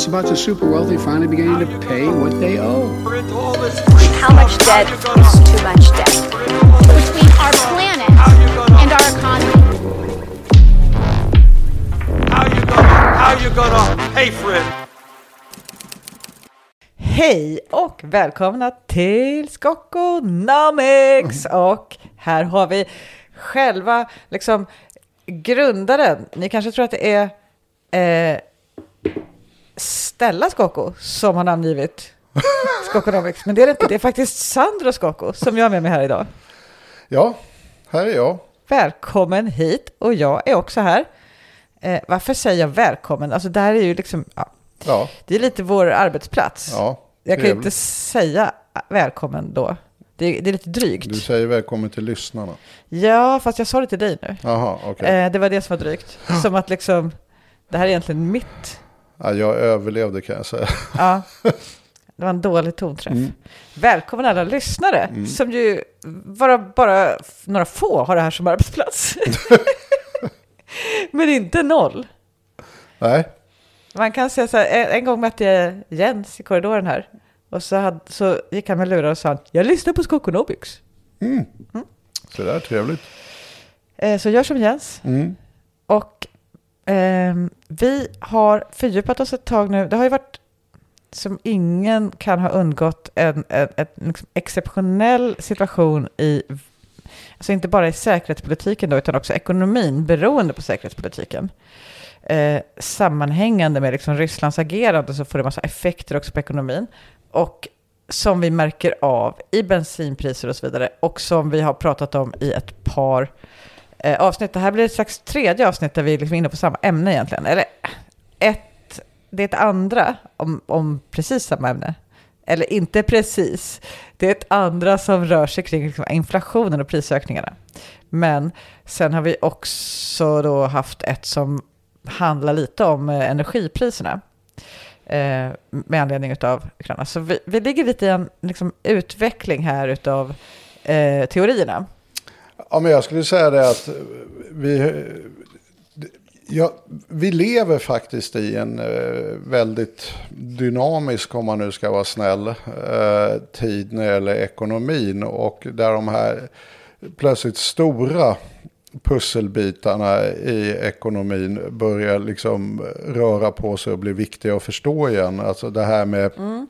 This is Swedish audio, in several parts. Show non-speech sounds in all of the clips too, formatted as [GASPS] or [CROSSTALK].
It's about the super wealthy finally beginning to pay what they owe. How much debt is too much debt? between our planet and our economy. How you gonna, how you gonna pay for it? Hej och välkomna till Skokonomics! Och här har vi själva liksom grundaren. Ni kanske tror att det är eh, Stella Skocko som har namngivit Skokonomics. Men det är det inte. Det är faktiskt Sandro Skocko som jag har med mig här idag. Ja, här är jag. Välkommen hit och jag är också här. Eh, varför säger jag välkommen? Alltså det här är ju liksom, ja, Ja, det är lite vår arbetsplats. ja. Jag kan inte säga välkommen då. Det är, det är lite drygt. Du säger välkommen till lyssnarna. Ja, fast jag sa det till dig nu. Jaha, okej. Eh, det var det som var drygt. [GASPS] Som att liksom, det här är egentligen mitt. Ja, jag överlevde kan jag säga. Ja, det var en dålig tonträff. Mm. Välkommen alla lyssnare, som ju bara, bara några få har det här som arbetsplats. [LAUGHS] Men inte noll. Nej, Man kan säga så här, en, en gång mötte jag Jens i korridoren här. Och så, hade, så gick han med lurar och sa, jag lyssnar på Skokonomics. så där trevligt. Eh, så gör som Jens. Mm. Och Ehm, vi har fördjupat oss ett tag nu. Det har ju varit, som ingen kan ha undgått, en, en, en liksom exceptionell situation i, alltså inte bara i säkerhetspolitiken då, utan också ekonomin, beroende på säkerhetspolitiken. Eh, sammanhängande med liksom Rysslands agerande så får det massa effekter också på ekonomin. Och som vi märker av i bensinpriser och så vidare. Och som vi har pratat om i ett par eh, avsnitt. Det här blir ett slags tredje avsnitt där vi liksom är inne på samma ämne egentligen. Eller ett, det är ett andra om, om precis samma ämne. Eller inte precis. Det är ett andra som rör sig kring liksom inflationen och prisökningarna. Men sen har vi också då haft ett som handlar lite om eh, energipriserna. Eh, med anledning av Ukraina. Så vi, vi ligger lite i en liksom, utveckling här utav eh, teorierna. Ja, men jag skulle säga det att vi, ja, vi lever faktiskt i en eh, väldigt dynamisk, om man nu ska vara snäll, eh, tid när det gäller ekonomin. Och där de här plötsligt stora pusselbitarna i ekonomin börjar liksom röra på sig och bli viktiga att förstå igen. Alltså det här med mm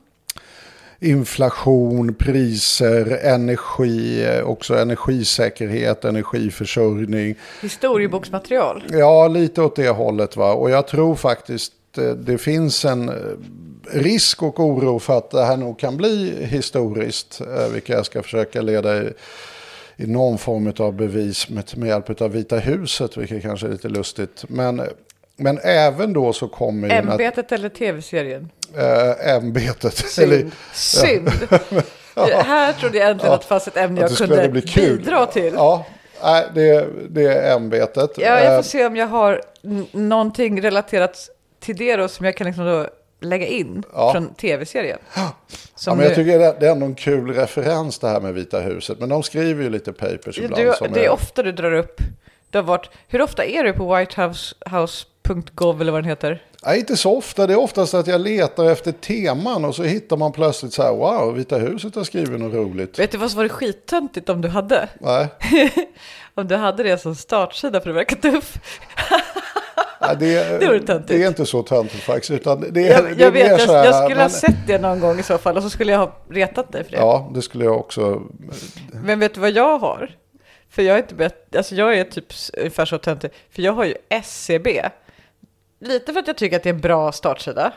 inflation, priser, energi, också energisäkerhet, energiförsörjning. Historieboksmaterial. Ja, lite åt det hållet va. Och jag tror faktiskt eh, det finns en eh, risk och oro för att det här nog kan bli historiskt. eh, Vilket jag ska försöka leda i, i någon form av bevis med, med hjälp av Vita huset. Vilket kanske är lite lustigt. Men, men även då så kommer ju... Ämbetet eller tv-serien? eh, ämbetet. Synd. Eller, Synd. [LAUGHS] Här trodde jag äntligen att det fanns ett ämne jag det kunde bidra till. Ja, nej, det, det är ämbetet. Ja, jag Eh, får se om jag har någonting relaterat till det då som jag kan liksom då lägga in Ja. från tv-serien. Ja, men jag tycker det det är ändå en kul referens det här med Vita huset. Men de skriver ju lite papers Ja, ibland. du, det är ofta du drar upp. Du har varit, hur ofta är du på whitehouse.gov eller vad den heter? Nej, inte så ofta. Det är oftast att jag letar efter teman och så hittar man plötsligt så här, wow, Vita huset har skrivit något roligt. Vet du vad som var skittöntigt om du hade? Nej, [LAUGHS] Om du hade det som startsida för det verkar tuff. nej, det, Det töntigt. det är inte så töntigt faktiskt. Utan det, är- Jag, det är vet, jag, här, jag skulle ha men- sett det någon gång i så fall och så skulle jag ha retat dig för det. Ja, det skulle jag också. Men vet du vad jag har? För jag är inte bett, alltså jag är typ ungefär så töntig. För jag har ju SCB. Lite för att jag tycker att det är en bra startsida.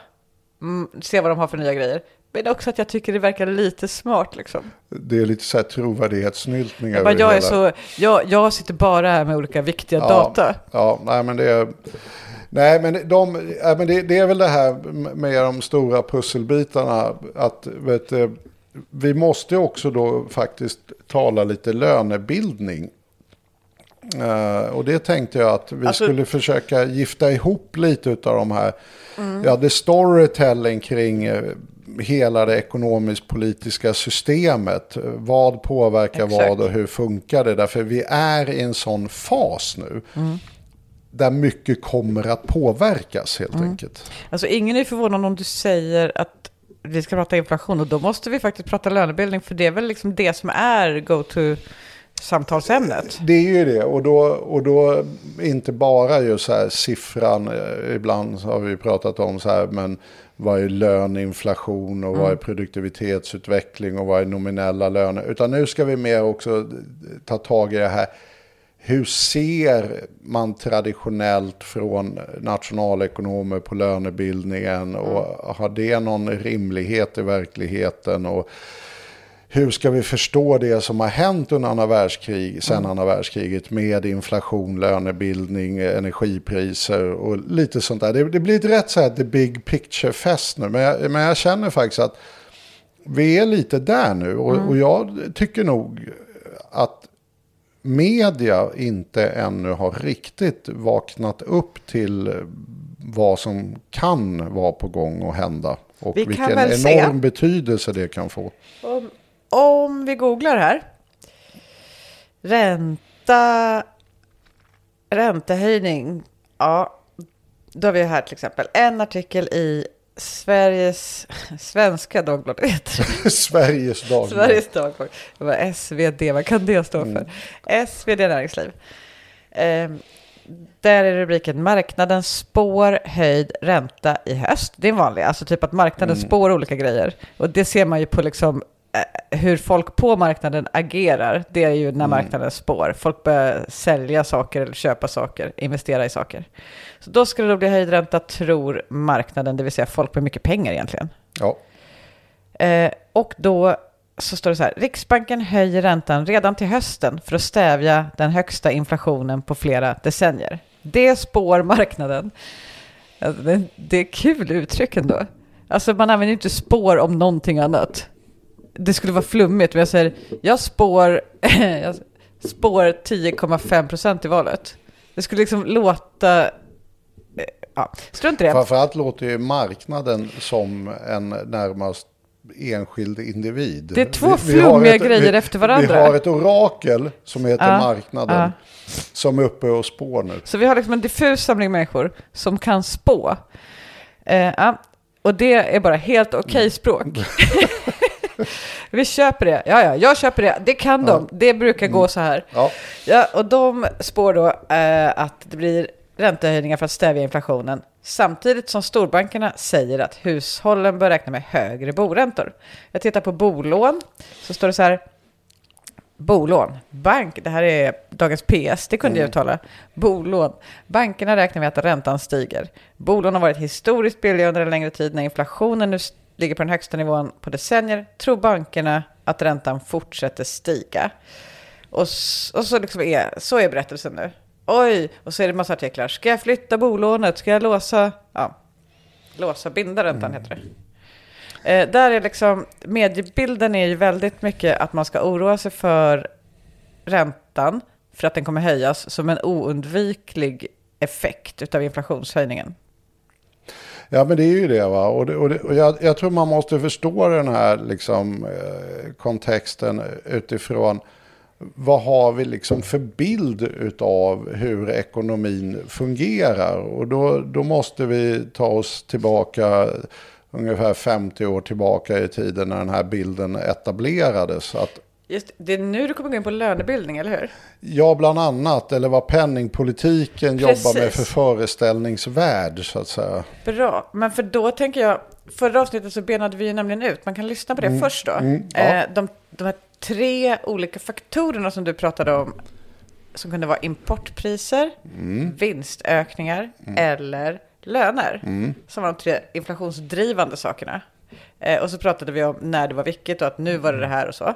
Mm, se vad de har för nya grejer. Men också att jag tycker det verkar lite smart liksom. Det är lite så här trovärdighetssnyltning Jag, över jag, är så, jag, jag sitter bara här med olika viktiga data. Ja, nej men det är... Nej, men, de, ja, men det, det är väl det här med de stora pusselbitarna. Att, vet, vi måste också då faktiskt tala lite lönebildning. Eh, och det tänkte jag att vi Alltså- skulle försöka gifta ihop lite av de här. Ja, det storytelling kring eh, hela det ekonomisk-politiska systemet. Vad påverkar Exakt. vad och hur funkar det? Därför vi är i en sån fas nu. där mycket kommer att påverkas helt enkelt. Alltså ingen är förvånad om du säger att vi ska prata inflation och då måste vi faktiskt prata lönebildning för det är väl liksom det som är go-to samtalsämnet. Det är ju det och då, och då inte bara just så här siffran, eh, ibland har vi pratat om så här, men vad är löneinflation och vad är produktivitetsutveckling och vad är nominella löner. Utan nu ska vi mer också ta tag i det här. Hur ser man traditionellt från nationalekonomer på lönebildningen och har det någon rimlighet i verkligheten? Och hur ska vi förstå det som har hänt under andra världskrig, sen andra världskriget med inflation, lönebildning, energipriser och lite sånt där. Det, det blir ett rätt så här the big picture-fest nu, men jag, men jag känner faktiskt att vi är lite där nu och, och jag tycker nog att media inte ännu har riktigt vaknat upp till vad som kan vara på gång och hända. Och Vi vilken väl se. enorm betydelse det kan få. Om, om vi googlar här. Ränta, räntehöjning. Ja, då har vi här till exempel en artikel i Sveriges, [LAUGHS] Svenska Dagbladet. [LAUGHS] Sveriges Dagblad. Sveriges Dagblad. Det var SvD, vad kan det stå för? SvD Näringsliv. Ehm, där är rubriken Marknaden spår höjd ränta i höst. Det är en vanlig, alltså typ att marknaden spår olika grejer. Och det ser man ju på liksom eh, hur folk på marknaden agerar. Det är ju när marknaden spår. Folk börjar sälja saker eller köpa saker, investera i saker. Så då skulle det bli höjd ränta, tror marknaden, det vill säga folk med mycket pengar egentligen. Ja. Eh, och då så står det så här, Riksbanken höjer räntan redan till hösten för att stävja den högsta inflationen på flera decennier. Det spår marknaden. Alltså, det, det är kul uttryck ändå. Alltså man använder ju inte spår om någonting annat. Det skulle vara flummigt, men jag säger, jag spår, [LAUGHS] jag spår 10,5 procent i valet. Det skulle liksom låta, eh, ja, strunt i det. Framförallt låter ju marknaden som en närmast enskild individ. Det är två flummiga grejer efter varandra. Vi har ett orakel som heter Ja, marknaden. ja. Som är uppe och spår nu. Så vi har liksom en diffus samling människor som kan spå. Eh, ja, och det är bara helt okej språk. [LAUGHS] [LAUGHS] vi köper det. Ja, ja, jag köper det. Det kan de. Det brukar gå så här. Ja. Ja, och de spår då eh, att det blir räntehöjningar för att stävja inflationen. Samtidigt som storbankerna säger att hushållen bör räkna med högre boräntor. Jag tittar på bolån, så står det så här. Bolån, bank, det här är dagens PS, det kunde jag uttala. Bolån, bankerna räknar med att räntan stiger. Bolån har varit historiskt billiga under en längre tid. När inflationen nu ligger på den högsta nivån på decennier tror bankerna att räntan fortsätter stiga. Och, och så, liksom är, så är berättelsen nu. Oj, och så är det massa artiklar. Ska jag flytta bolånet? Ska jag låsa? Ja, låsa, binda räntan heter det. Eh, där är liksom, mediebilden är ju väldigt mycket att man ska oroa sig för räntan för att den kommer höjas som en oundviklig effekt utav inflationshöjningen. Ja, men det är ju det. Va? Och, det, och, det, och jag, jag tror man måste förstå den här liksom, eh, kontexten utifrån vad har vi liksom för bild av hur ekonomin fungerar. Och då, då måste vi ta oss tillbaka ungefär 50 år tillbaka i tiden när den här bilden etablerades. Att Just, det är nu du kommer gå in på lönebildning, eller hur? Ja, bland annat. Eller vad penningpolitiken jobbar med Precis. för föreställningsvärld, så att säga. Bra, men för då tänker jag, förra avsnittet så benade vi ju nämligen ut, man kan lyssna på det först då. ja. eh, de, de här tre olika faktorerna som du pratade om, som kunde vara importpriser, vinstökningar eller löner, som var de tre inflationsdrivande sakerna. Eh, och så pratade vi om när det var vilket och att nu var det det här och så.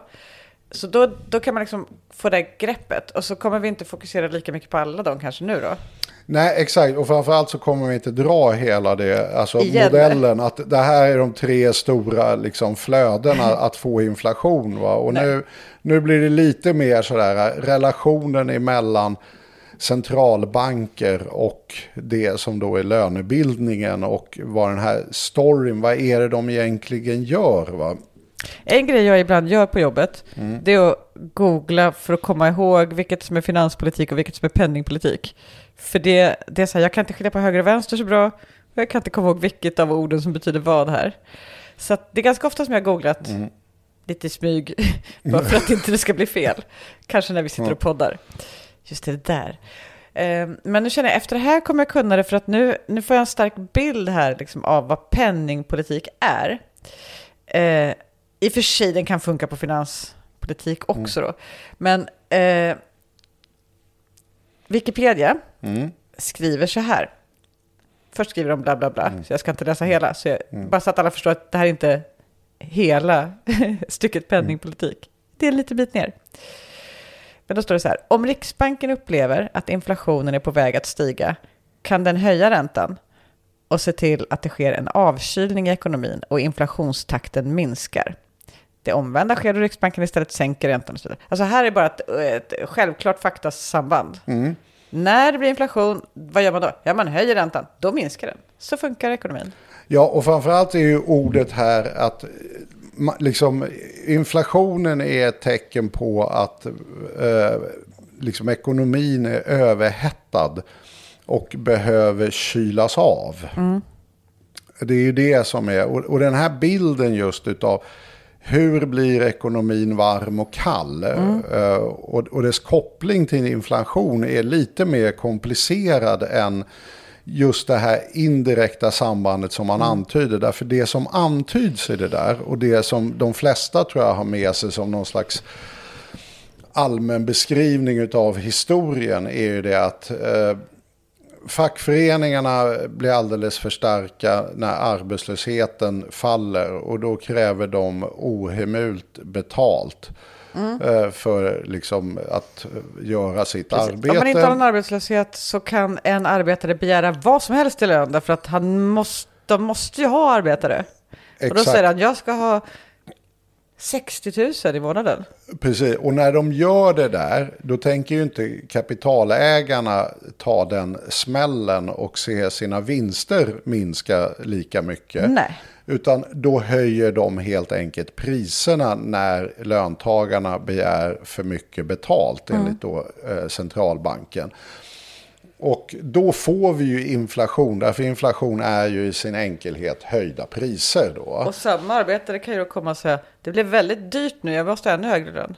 Så då, då kan man liksom få det greppet och så kommer vi inte fokusera lika mycket på alla de kanske nu då. Nej, exakt. Och framförallt så kommer vi inte dra hela det, alltså Igen. modellen. Att det här är de tre stora liksom, flödena [LAUGHS] att få inflation. Va? Och nu, nu blir det lite mer sådär relationen emellan centralbanker och det som då är lönebildningen och vad den här storyn, vad är det de egentligen gör? Va? En grej jag ibland gör på jobbet, det är att googla för att komma ihåg vilket som är finanspolitik och vilket som är penningpolitik. För det, det är så här, jag kan inte skilja på höger och vänster så bra. Och jag kan inte komma ihåg vilket av orden som betyder vad här. Så det är ganska ofta som jag har googlat Mm. lite i smyg, [LAUGHS] bara för att inte det ska bli fel. Kanske när vi sitter och poddar. Just det, det där. Eh, Men nu känner jag, efter det här kommer jag kunna det, för att nu, nu får jag en stark bild här liksom, av vad penningpolitik är. I och för sig, den kan funka på finanspolitik också då. Men eh, Wikipedia Mm. skriver så här. Först skriver de bla bla bla, så jag ska inte läsa hela. Så jag, Bara så att alla förstår att det här är inte hela [LAUGHS] stycket penningpolitik. Det är en liten bit ner. Men då står det så här. Om Riksbanken upplever att inflationen är på väg att stiga kan den höja räntan och se till att det sker en avkylning i ekonomin och inflationstakten minskar. Det omvända sker då Riksbanken istället sänker räntan och så vidare. Alltså här är bara ett, ett självklart faktasamband. När det blir inflation, vad gör man då? Ja, man höjer räntan, då minskar den. Så funkar ekonomin. Ja, och framförallt är ju ordet här att liksom, inflationen är ett tecken på att eh, liksom, ekonomin är överhettad och behöver kylas av. Det är ju det som är, och, och den här bilden just utav hur blir ekonomin varm och kall? Eh, och, och dess koppling till inflation är lite mer komplicerad än just det här indirekta sambandet som man antyder. Därför det som antyds i det där och det som de flesta tror jag har med sig som någon slags allmän beskrivning av historien är ju det att eh, fackföreningarna blir alldeles för starka när arbetslösheten faller och då kräver de ohemult betalt eh, för liksom att göra sitt arbete. Om man inte har någon arbetslöshet så kan en arbetare begära vad som helst i lön därför att han måste, de måste ju ha arbetare. Och då Exakt. säger han, jag ska ha 60 000 i månaden. Precis, och när de gör det där, då tänker ju inte kapitalägarna ta den smällen och se sina vinster minska lika mycket. Nej. Utan då höjer de helt enkelt priserna när löntagarna begär för mycket betalt enligt då, eh, centralbanken. Och då får vi ju inflation, därför inflation är ju i sin enkelhet höjda priser då. Och samma arbetare kan ju då komma och säga, det blev väldigt dyrt nu, jag måste ha ännu högre lön.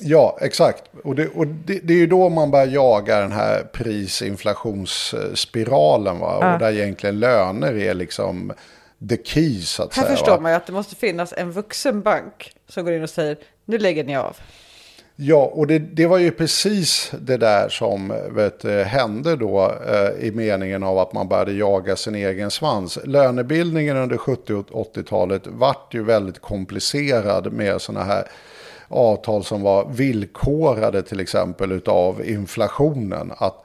Ja, exakt. Och, det, och det, det är ju då man börjar jaga den här prisinflationsspiralen. Va? Ja. Och där egentligen löner är liksom the key så att Här säga. förstår va? man ju att det måste finna en vuxen bank som går in och säger, nu lägger ni av. Ja, och det, det var ju precis det där som vet, eh, hände då eh, i meningen av att man började jaga sin egen svans. Lönebildningen under 70 och 80-talet vart ju väldigt komplicerad med sådana här avtal som var villkorade till exempel av inflationen. Att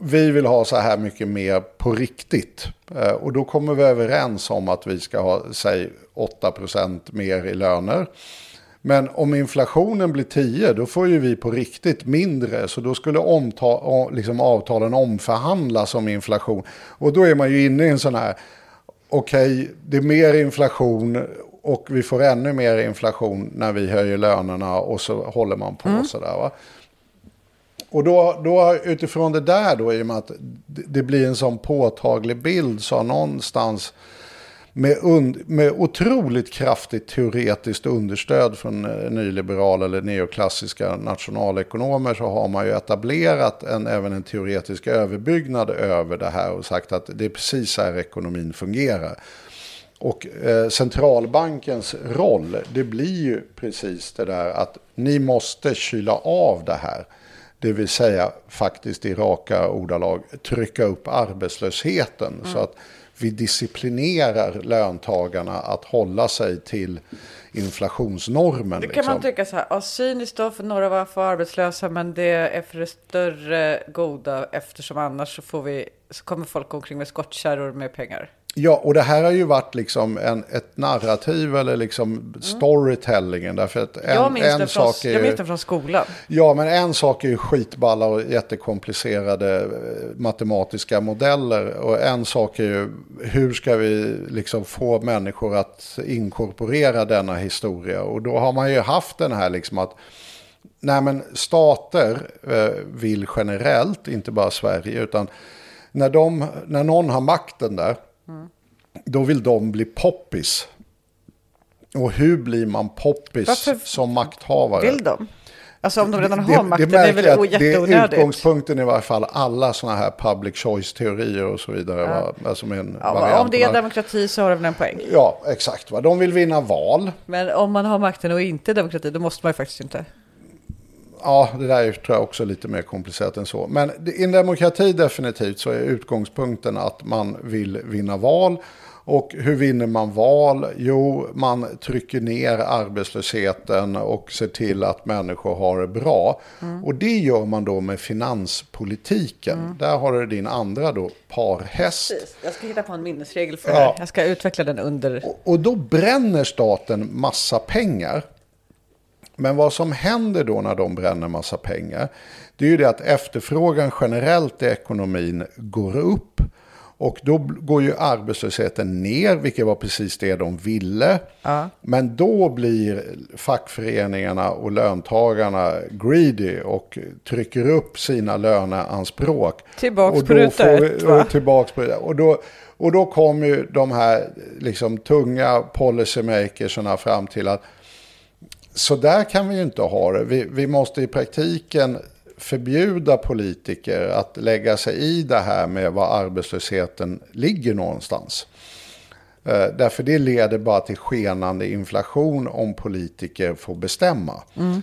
vi vill ha så här mycket mer på riktigt. Eh, Och då kommer vi överens om att vi ska ha, säg 8% mer i löner. Men om inflationen blir 10 då får ju vi på riktigt mindre. Så då skulle omta, liksom avtalen omförhandlas om inflation. Och då är man ju inne i en sån här, okej det är mer inflation och vi får ännu mer inflation när vi höjer lönerna och så håller man på sådär. Va? Och då, då utifrån det där då, i och med att det det blir en sån påtaglig bild så har någonstans med, und, med otroligt kraftigt teoretiskt understöd från eh, nyliberala eller neoklassiska nationalekonomer så har man ju etablerat en, även en teoretisk överbyggnad över det här och sagt att det är precis så här ekonomin fungerar. Och eh, centralbankens roll, det blir ju precis det där att ni måste kyla av det här. Det vill säga faktiskt i raka ordalag trycka upp arbetslösheten. Så att vi disciplinerar löntagarna att hålla sig till inflationsnormen. Det kan liksom. man tycka så här, ja, cyniskt då för några var för arbetslösa, men det är för det större goda eftersom annars så, får vi, så kommer folk omkring med skottkärror med pengar. Ja, och det här har ju varit liksom en, ett narrativ eller liksom storytellingen. Därför att en, Mm. Jag minns, en det från, sak är jag minns det från skolan. Ja, men en sak är ju skitballa och jättekomplicerade eh, matematiska modeller. Och en sak är ju hur ska vi liksom få människor att inkorporera denna historia. Och då har man ju haft den här liksom att Nej, men stater eh, vill generellt, inte bara Sverige, utan när, de, när någon har makten där, då vill de bli poppis. Och hur blir man poppis Varför som makthavare? Vill de? Alltså om de redan det, har makten, det, är väl är o- att det är jätteonödigt? utgångspunkten i varje fall alla sådana här public choice-teorier och så vidare. Va? Alltså en Ja, om det är demokrati så har det väl en poäng. Ja, exakt. Va? De vill vinna val. Men om man har makten och inte demokrati, då måste man ju faktiskt inte. Ja, det där är, tror jag också lite mer komplicerat än så. Men i en demokrati definitivt så är utgångspunkten att man vill vinna val. Och hur vinner man val? Jo, man trycker ner arbetslösheten och ser till att människor har det bra. Och det gör man då med finanspolitiken. Där har du din andra då, parhäst. Jag ska hitta på en minnesregel för Ja. det här. Jag ska utveckla den under... Och- Och då bränner staten massa pengar. Men vad som händer då när de bränner massa pengar, det är ju det att efterfrågan generellt i ekonomin går upp. Och då går ju arbetslösheten ner, vilket var precis det de ville. Men då blir fackföreningarna och löntagarna greedy och trycker upp sina löneanspråk. Tillbaks och på då ruta ett, va? och tillbaks på. Och då, och då kom ju de här liksom, tunga policymakersarna fram till att så där kan vi ju inte ha det. Vi, vi måste i praktiken förbjuda politiker att lägga sig i det här med var arbetslösheten ligger någonstans. Eh, därför det leder bara till skenande inflation om politiker får bestämma. Mm.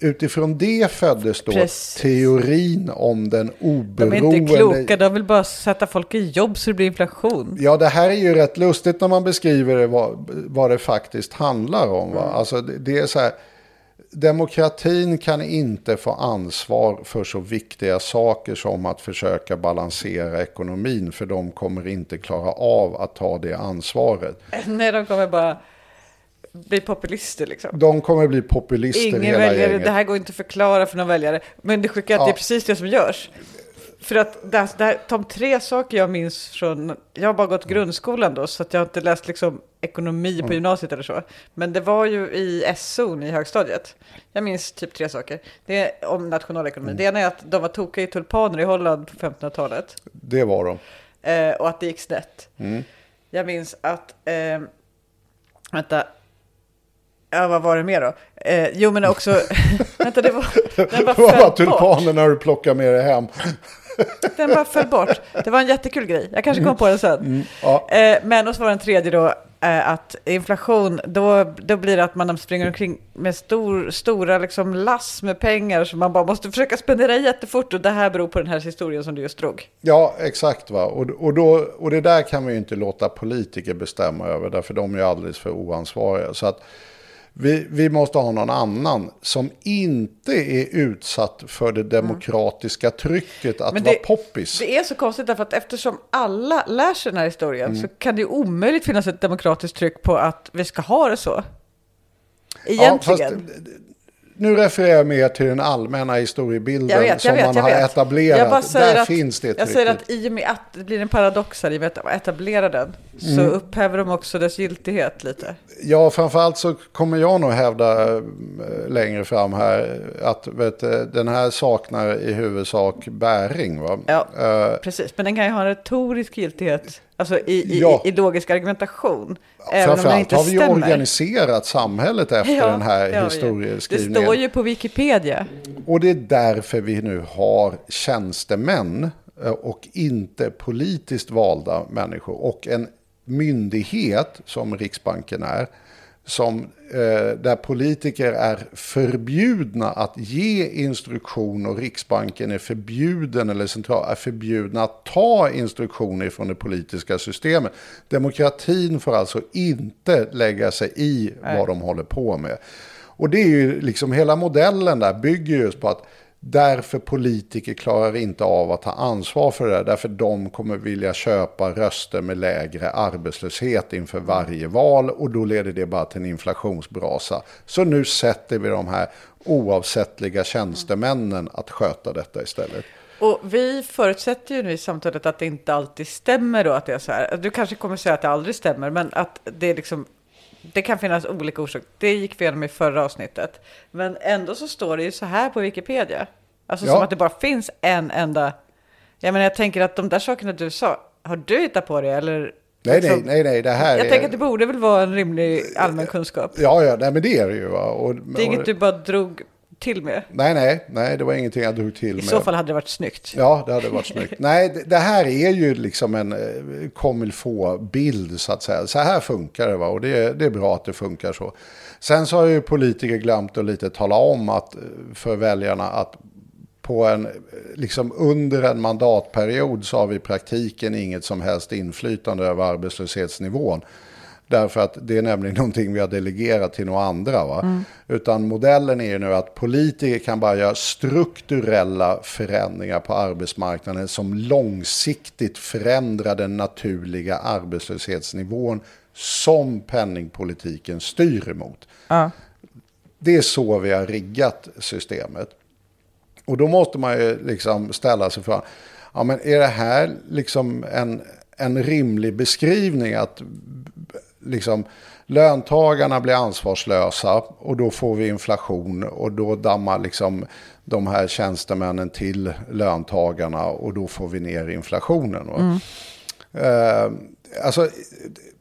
Utifrån det föddes då Precis. teorin om den De är oberoende... inte kloka, de vill bara sätta folk i jobb så det blir inflation. Ja, det här är ju rätt lustigt när man beskriver det, vad, vad det faktiskt handlar om. Va? Alltså, det, det är så här, demokratin kan inte få ansvar för så viktiga saker som att försöka balansera ekonomin, för de kommer inte klara av att ta det ansvaret. [LAUGHS] Nej, de kommer bara bli populister liksom. De kommer bli populister Ingen hela väljare, gänget. det här går inte att förklara för någon väljare. Men det sjuka är att Ja. det är precis det som görs. För att det, det här, de tre saker jag minns från, jag har bara gått grundskolan då, så att jag har inte läst liksom ekonomi på gymnasiet eller så. Men det var ju i SO i högstadiet. Jag minns typ tre saker. Det är om nationalekonomi. Det ena är att de var tokiga i tulpaner i Holland på 1500-talet. Det var de. Eh, och att det gick snett. Jag minns att, eh, vänta, ja vad var det mer då? Eh, jo men också, [LAUGHS] vänta det var, den bara Det var bara föll bort. tulpanerna du plockar med dig hem. [LAUGHS] Den bara föll bort. Det var en jättekul grej, jag kanske kommer på den sen. Ja. Eh, men och så var den tredje då, eh, att inflation, då, då blir det att man springer omkring med stor, stora liksom lass med pengar som man bara måste försöka spendera jättefort och det här beror på den här historien som du just drog. Ja, exakt. Va? Och, och, då, och det där kan vi ju inte låta politiker bestämma över, därför de är ju alldeles för oansvariga. Så att vi, vi måste ha någon annan som inte är utsatt för det demokratiska trycket att Men vara det- poppis. Det är så konstigt därför att eftersom alla lär sig den här historien Mm. så kan det omöjligt finnas ett demokratiskt tryck på att vi ska ha det så. Ja, fast Egentligen. Nu refererar jag mer till den allmänna historiebilden vet, som vet, man har vet. etablerat. Där att, finns det Jag trycket. säger att i och med att det blir en paradox här, i och med att etablera den, så Mm. upphäver de också dess giltighet lite. Ja, framförallt så kommer jag nog hävda eh, längre fram här att vet, du, den här saknar i huvudsak bäring. Va? Ja. Eh, Precis, men den kan ju ha en retorisk giltighet, alltså i, i, Ja. i, logisk argumentation. även om Framförallt inte har vi ju stämmer. organiserat samhället efter den här det ju. historieskrivningen. Det står ju på Wikipedia. Och det är därför vi nu har tjänstemän eh, och inte politiskt valda människor. Och en myndighet som Riksbanken är. Som, eh, där politiker är förbjudna att ge instruktion och Riksbanken är förbjuden eller central är förbjudna att ta instruktioner från det politiska systemet. Demokratin får alltså inte lägga sig i vad de håller på med. Och det är ju liksom hela modellen där bygger just på att därför politiker klarar inte av att ta ansvar för det där. Därför de kommer vilja köpa röster med lägre arbetslöshet inför varje val. Och då leder det bara till en inflationsbrasa. Så nu sätter vi de här oavsättliga tjänstemännen att sköta detta istället. Och vi förutsätter ju nu i samtalet att det inte alltid stämmer då att det är så här. Du kanske kommer säga att det aldrig stämmer, men att det är liksom det kan finnas olika orsaker. Det gick vi igenom i förra avsnittet. Men ändå så står det ju så här på Wikipedia. Alltså Ja. som att det bara finns en enda. Jag menar, jag tänker att de där sakerna du sa, har du hittat på det eller? Nej, nej, liksom- nej, nej, det här Jag är... tänker att det borde väl vara en rimlig allmän kunskap. Ja, ja, nej, men det är det ju. Va? Och, Det är inget du bara drog till med. Nej, nej, nej, det var ingenting jag drog till I med. så fall hade det varit snyggt. Ja, det hade varit snyggt. Nej, det, det här är ju liksom en eh, il faut-bild så att säga. Så här funkar det va? och det, är- det är bra att det funkar så. Sen så har ju politiker glömt att lite tala om att, eh, för väljarna att på en, eh, liksom under en mandatperiod så har vi i praktiken inget som helst inflytande över arbetslöshetsnivån. Därför att det är nämligen [LAUGHS] någonting vi har delegerat till några andra. Va? Utan modellen är ju nu att politiker kan bara göra strukturella förändringar på arbetsmarknaden som långsiktigt förändrar den naturliga arbetslöshetsnivån som penningpolitiken styr emot. Ja. Det är så vi har riggat systemet. Och då måste man ju liksom ställa sig frågan, ja men är det här liksom en, en rimlig beskrivning att liksom löntagarna blir ansvarslösa och då får vi inflation och då dammar liksom de här tjänstemännen till löntagarna och då får vi ner inflationen. Va? Eh, alltså,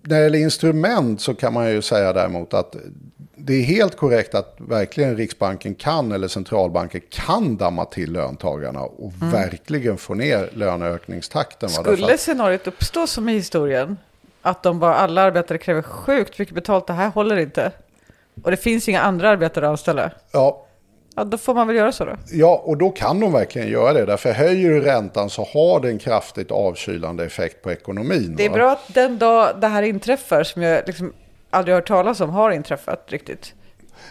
när det gäller instrument så kan man ju säga däremot att det är helt korrekt att verkligen Riksbanken kan eller centralbanker kan damma till löntagarna och verkligen få ner löneökningstakten. Därför Mm. Skulle scenariot uppstå som i historien, att de bara alla arbetare kräver sjukt mycket betalt, det här håller inte. Och det finns inga andra arbetare att anställa. Ja, Ja, då får man väl göra så då. Ja, och då kan de verkligen göra det. Därför höjer du räntan så har det en kraftigt avkylande effekt på ekonomin. Det är va? bra att den dag det här inträffar, som jag liksom aldrig hört talas om, har inträffat riktigt.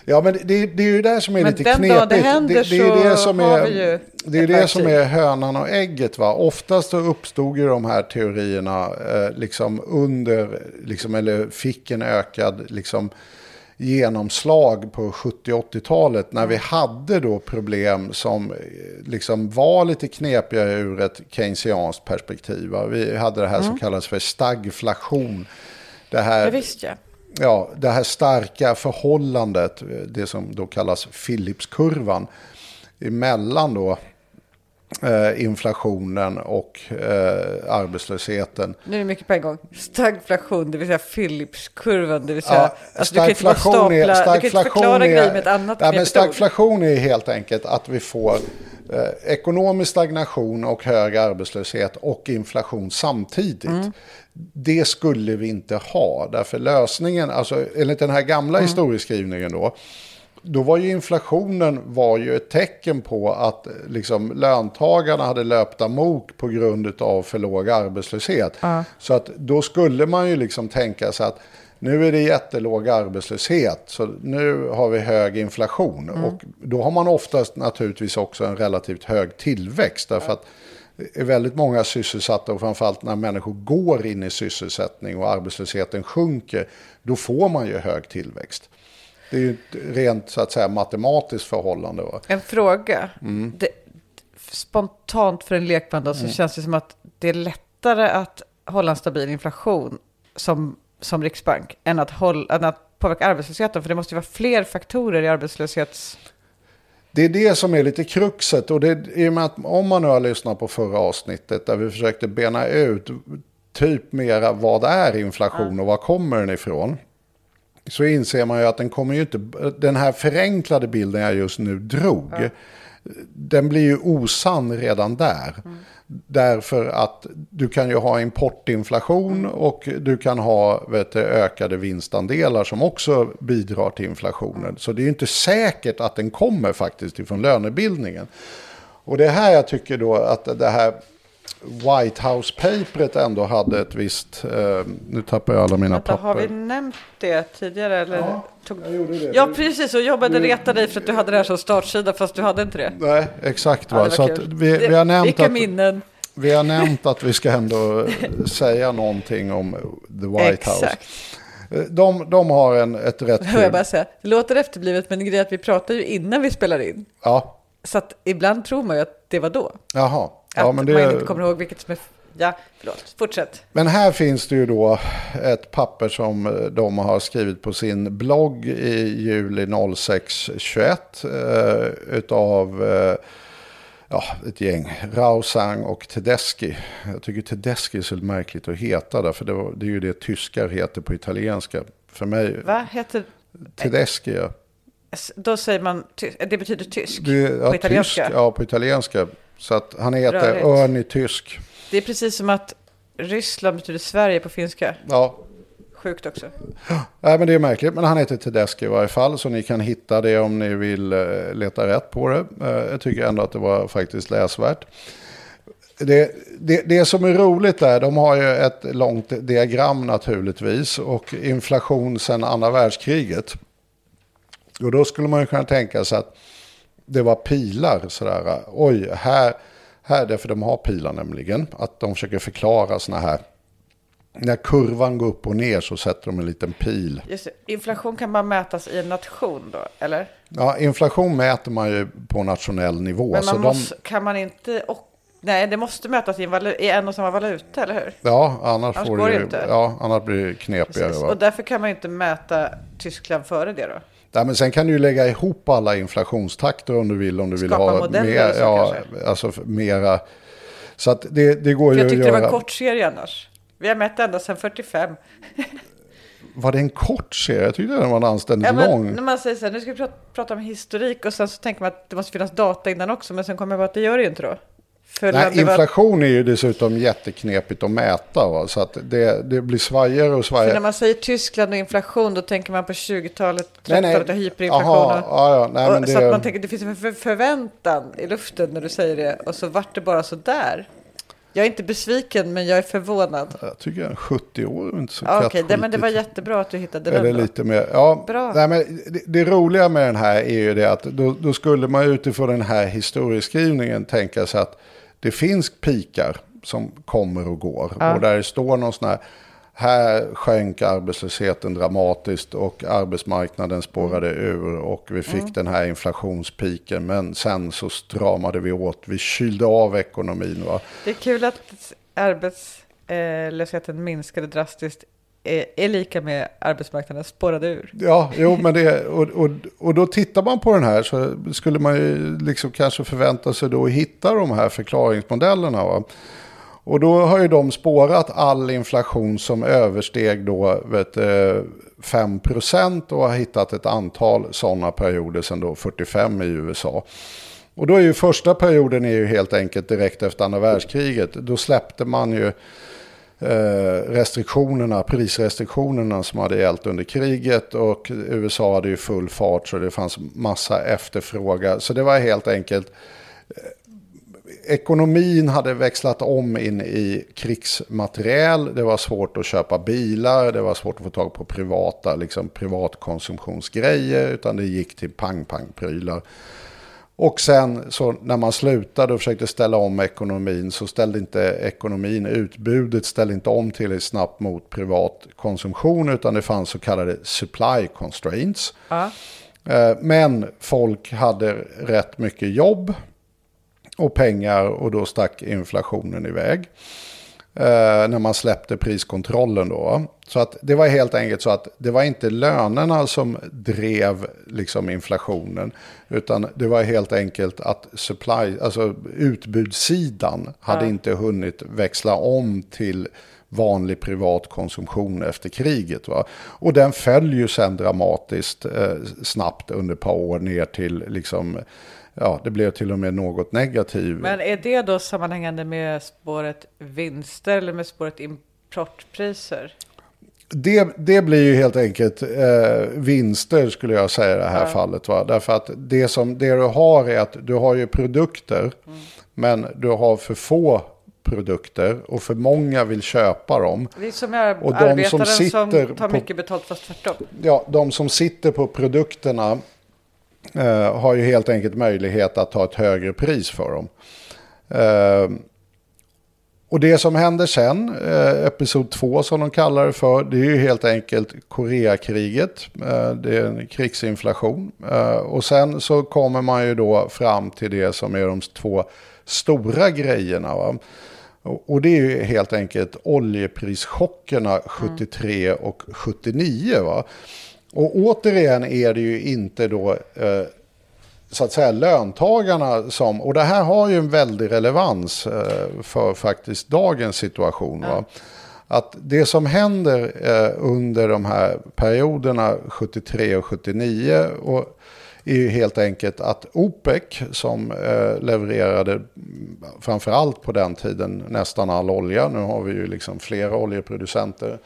Ja, men det, det är ju det som är Men lite den knepigt. dag det händer det, det är det som har är, vi ju Det är det som är hönan och ägget. Va? Oftast så uppstod ju de här teorierna eh, liksom under, liksom, eller fick en ökad liksom, genomslag på 70-80-talet när vi hade då problem som eh, liksom var lite knepiga ur ett keynesianskt perspektiv. Va? Vi hade det här som kallas för stagflation. Det här, Ja, visst ja. Ja, det här starka förhållandet, det som då kallas Philipskurvan, emellan då eh, inflationen och eh, arbetslösheten. Nu är det mycket på en gång. Stagflation, det vill säga Philipskurvan, det vill säga... Ja, alltså, du kan inte bara stapla, du kan inte förklara grejer med ett annat ja, men. Stagflation är helt enkelt att vi får ekonomisk stagnation och hög arbetslöshet och inflation samtidigt. Mm. Det skulle vi inte ha. Därför lösningen, alltså enligt den här gamla Mm. historieskrivningen då, då var ju inflationen var ju ett tecken på att eh, liksom, löntagarna hade löpt amok på grund av för låg arbetslöshet. Så att då skulle man ju liksom tänka sig att nu är det jättelåg arbetslöshet, så nu har vi hög inflation. Och då har man oftast naturligtvis också en relativt hög tillväxt. Därför att det är väldigt många sysselsatta och framförallt när människor går in i sysselsättning och arbetslösheten sjunker, då får man ju hög tillväxt. Det är ju ett rent så att säga matematiskt förhållande. Va? En fråga. Mm. Det, spontant för en lekman då, så känns det som att det är lättare att hålla en stabil inflation som, som riksbank än att, hålla, än att påverka arbetslösheten. För det måste ju vara fler faktorer i arbetslöshets... Det är det som är lite kruxet. Och det är i och med att om man nu har lyssnat på förra avsnittet där vi försökte bena ut typ mera vad är inflation och var kommer den ifrån. Så inser man ju att den kommer ju inte, den här förenklade bilden jag just nu drog. Den blir ju osann redan där. Därför att du kan ju ha importinflation och du kan ha vet ökade vinstandelar som också bidrar till inflationen. Så det är ju inte säkert att den kommer faktiskt ifrån lönebildningen. Och det är här jag tycker då att det här White House-papret ändå hade ett visst... Eh, nu tappar jag alla mina Vänta, papper. har vi nämnt det tidigare? Eller Ja, tog... jag gjorde det. Ja, precis. Och jobbade reta dig för att du hade det här som startsida, fast du hade inte det. Nej, exakt. Ja, Va? var så vi, vi, har nämnt Vilka att, minnen. vi har nämnt att vi ska ändå [LAUGHS] säga någonting om The White House. Exakt. Eh, De, de har en, ett rätt Jag kul... bara säga, det låter efterblivet, men grejen är att vi pratar ju innan vi spelar in. Ja, Så att ibland tror man ju att det var då. jaha. Att Ja, men man det, inte kommer ihåg vilket som är Ja, förlåt. Fortsätt. Men här finns det ju då ett papper som eh, de har skrivit på sin blogg i juli 0621 eh, utav eh, ja, ett gäng. Rausang och Tedeschi. Jag tycker Tedeschi är så märkligt att heta där, för det, var, det är ju det tyskar heter på italienska. För mig, Vad heter... Tedeschi, ja. Då säger man... Det betyder tysk Det, ja, på italienska. Tysk, ja, på italienska. Så att han heter Rörigt. Örny Tysk. Det är precis som att Ryssland betyder Sverige på finska. Ja, Sjukt också. Nej, men det är märkligt, men han heter Tedeschi i varje fall, så ni kan hitta det om ni vill eh, leta rätt på det. Eh, jag tycker ändå att det var faktiskt läsvärt. Det, det, det som är roligt där, de har ju ett långt diagram naturligtvis och inflation sedan andra världskriget. Och då skulle man ju kunna tänka sig att det var pilar sådär. Oj, här, här, därför de har pilar nämligen, att de försöker förklara sådana här. När kurvan går upp och ner så sätter de en liten pil. Just det. Inflation kan bara mätas i en nation då, eller? Ja, inflation mäter man ju på nationell nivå. Men så man de, måste, kan man inte... Och, nej, det måste mätas i en, valu, i en och samma valuta, eller hur? ja, annars, Annars får det, ju- inte. Ja, annars blir det knepigare. Och därför kan man ju inte mäta Tyskland före det då. Ja, men sen kan du ju lägga ihop alla inflationstakter om du vill. Om du vill Skapa ha modeller mer, så ja, kanske. alltså mera. Så att det, det går För ju jag att tyckte det göra. var en kort serie annars. Vi har mätt ända sedan 45. [LAUGHS] Var det en kort serie? Jag tyckte den var en anständigt Ja, men lång. när man säger så här, nu ska vi prata, prata om historik och sen så tänker man att det måste finnas data innan också, men sen kommer jag på att det gör det ju inte då. Nej, det var- inflation är ju dessutom jätteknepigt att mäta. Va? Så att det, det blir svajigare och För när svajigare. man säger Tyskland och inflation, då tänker man på 20-talet, Nej, nej. 30-talet och hyperinflation. Jaha, och, ja, ja, nej, och, men Så att det- man tänker, det finns en för förväntan i luften när du säger det, och så vart det bara så där. Jag är inte besviken, men jag är förvånad. Jag tycker en 70 år är inte så Ja, Okej, det- men det var jättebra att du hittade Eller den. då. lite mer. Ja, Bra. Nej, men det, det roliga med den här är ju det att då, då skulle man utifrån den här historieskrivningen tänka sig att det finns pikar som kommer och går. Ja. Och där det står någon sån här, här sjönk arbetslösheten dramatiskt och arbetsmarknaden spårade ur och vi fick Mm. den här inflationspiken. Men sen så stramade vi åt, vi kylde av ekonomin. Va? Det är kul att arbetslösheten minskade drastiskt är, är lika med arbetsmarknaden spårade ur. Ja, jo, men det, och, och, och då tittar man på den här så skulle man ju liksom kanske förvänta sig då att hitta de här förklaringsmodellerna. Va? Och då har ju de spårat all inflation som översteg då vet, eh, 5% och har hittat ett antal sådana perioder sedan då 45 i USA. Och då är ju första perioden är ju helt enkelt direkt efter andra världskriget. Då släppte man ju Eh, restriktionerna, prisrestriktionerna som hade gällt under kriget och USA hade ju full fart så det fanns massa efterfrågan. Så det var helt enkelt eh, ekonomin hade växlat om in i krigsmateriel. Det var svårt att köpa bilar, det var svårt att få tag på privata liksom privatkonsumtionsgrejer utan det gick till pang-pang-prylar. Och sen så när man slutade och försökte ställa om ekonomin så ställde inte ekonomin, utbudet ställde inte om tillräckligt snabbt mot privat konsumtion utan det fanns så kallade supply constraints. Ja. Eh, Men folk hade rätt mycket jobb och pengar och då stack inflationen iväg. Eh, när man släppte priskontrollen då. Så att det var helt enkelt så att det var inte lönerna som drev liksom inflationen. Utan det var helt enkelt att supply, alltså utbudssidan hade Ja. inte hunnit växla om till vanlig privat konsumtion efter kriget. Va? Och den föll ju sen dramatiskt eh, snabbt under ett par år ner till liksom, ja det blev till och med något negativ. Men är det då sammanhängande med spåret vinster eller med spåret importpriser? Det, det blir ju helt enkelt eh, vinster skulle jag säga i det här Ja. fallet. Va? Därför att det, som, det du har är att du har ju produkter. Men du har för få produkter och för många vill köpa dem. Det är som är Och de som arbetaren som, sitter tar på- mycket betalt fast tvärtom. Ja, de som sitter på produkterna eh, har ju helt enkelt möjlighet att ta ett högre pris för dem. Eh, och det som händer sen, eh, episod 2 som de kallar det för, det är ju helt enkelt Koreakriget. Eh, det är en krigsinflation. Eh, och sen så kommer man ju då fram till det som är de två stora grejerna. Va? Och, det är ju helt enkelt oljeprischockerna 73 och 79. Va? Och återigen är det ju inte då eh, så att säga löntagarna som, och det här har ju en väldig relevans eh, för faktiskt dagens situation. Va? Att det som händer eh, under de här perioderna 73 och 79 och är ju helt enkelt att OPEC som eh, levererade mm, framförallt på den tiden nästan all olja. Nu har vi ju liksom flera oljeproducenter.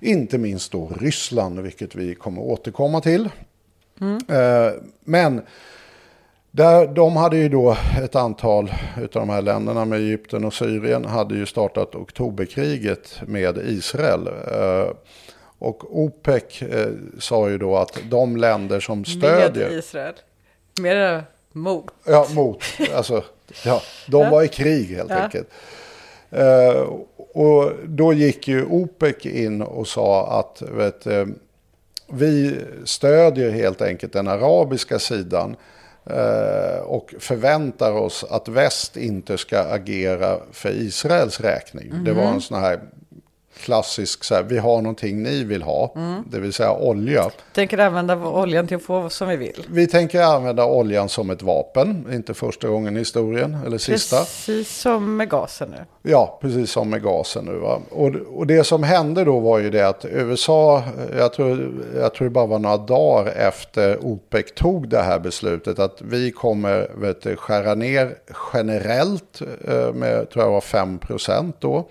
Inte minst då Ryssland, vilket vi kommer återkomma till. Eh, men där, de hade ju då ett antal av de här länderna med Egypten och Syrien hade ju startat oktoberkriget med Israel. Eh, och OPEC eh, sa ju då att de länder som stödjer... Med Israel. Mer mot. Ja, mot. Alltså, ja, de var i krig helt Ja. enkelt. Eh, och då gick ju OPEC in och sa att vet, vi stödjer helt enkelt den arabiska sidan och förväntar oss att väst inte ska agera för Israels räkning. Det var en sån här klassisk, så här, vi har någonting ni vill ha, det vill säga olja. Tänker använda oljan till att få som vi vill. Vi tänker använda oljan som ett vapen, inte första gången i historien, eller sista. Precis som med gasen nu. Ja, precis som med gasen nu. Va? Och, och det som hände då var ju det att USA, jag tror, jag tror det bara var några dagar efter OPEC tog det här beslutet att vi kommer vet du, skära ner generellt eh, med, tror jag var 5 procent då.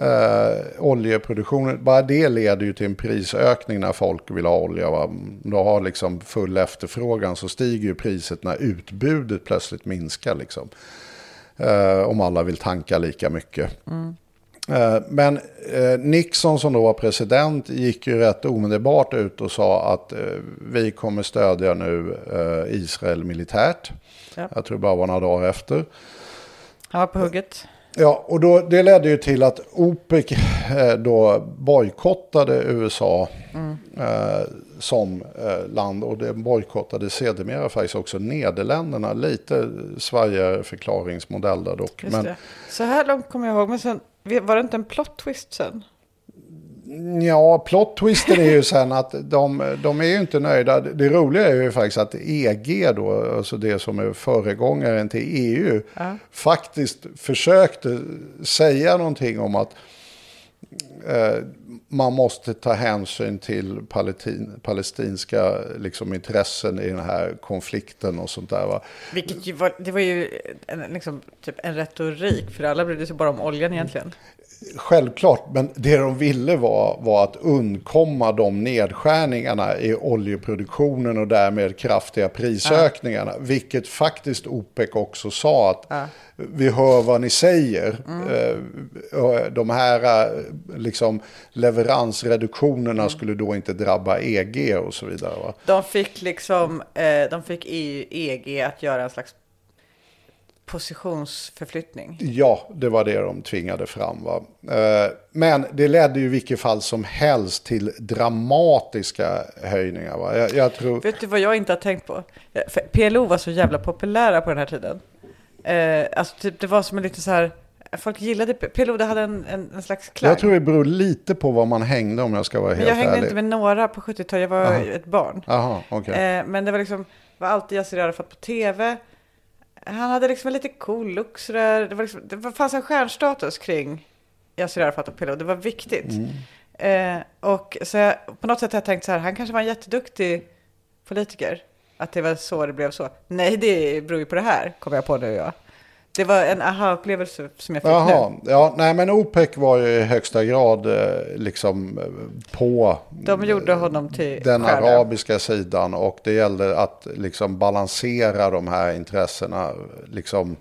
Eh, oljeproduktionen, bara det leder ju till en prisökning när folk vill ha olja. Va? Om du har liksom full efterfrågan så stiger ju priset när utbudet plötsligt minskar. Liksom. Eh, om alla vill tanka lika mycket. Eh, Men eh, Nixon som då var president gick ju rätt omedelbart ut och sa att eh, vi kommer stödja nu eh, Israel militärt. Ja. Jag tror bara var några dagar efter. Han var på hugget. Ja, och då, det ledde ju till att OPEC eh, då bojkottade USA eh, som eh, land. Och det bojkottade sedermera faktiskt också Nederländerna. Lite svajigare förklaringsmodell där dock. Men. Så här långt kommer jag ihåg. Men sen, var det inte en plot twist sen? Ja, plot twisten är ju sen att de, de är ju inte nöjda. Det roliga är ju faktiskt att EG då, alltså det som är föregångaren till EU, Ja. faktiskt försökte säga någonting om att eh, man måste ta hänsyn till paletin, palestinska liksom, intressen i den här konflikten och sånt där. Va? Vilket var, det var ju en, liksom, typ en retorik. För alla brydde sig bara om oljan egentligen. Självklart, men det de ville var, var att undkomma de nedskärningarna i oljeproduktionen och därmed kraftiga prisökningarna. Vilket faktiskt OPEC också sa att Ja. vi hör vad ni säger. Eh, och De här eh, liksom, leveransreduktionerna skulle då inte drabba EG och så vidare. Va? De fick liksom, eh, de fick EU, EG att göra en slags positionsförflyttning. Ja, det var det de tvingade fram. Va? Eh, Men det ledde ju i vilket fall som helst till dramatiska höjningar. Va? Jag, jag tror... Vet du vad jag inte har tänkt på? Eh, För PLO var så jävla populära på den här tiden. Eh, alltså typ det var som en lite så här, folk gillade PLO, det hade en, en, en slags klang. Jag tror det beror lite på vad man hängde om jag ska vara helt jag hängde ärlig. inte med några på 70-talet, jag var Aha. ett barn. Jaha, okej. Eh, men det var liksom, var alltid Yassir Arafat på tv. Han hade liksom en lite cool look sådär. Det, var liksom, det fanns en stjärnstatus kring Yassir Arafat och PLO. Det var viktigt. Mm. Eh, och så jag, på något sätt har jag tänkt så här, han kanske var en jätteduktig politiker. Att det var så det blev så. Nej, det beror ju på det här, kommer jag på nu. Ja. Det var en aha-upplevelse som jag fick Jaha, nu. ja, nej men OPEC var ju i högsta grad eh, liksom eh, på De gjorde honom till den stjärna. arabiska sidan och det gällde att liksom balansera de här intressena liksom,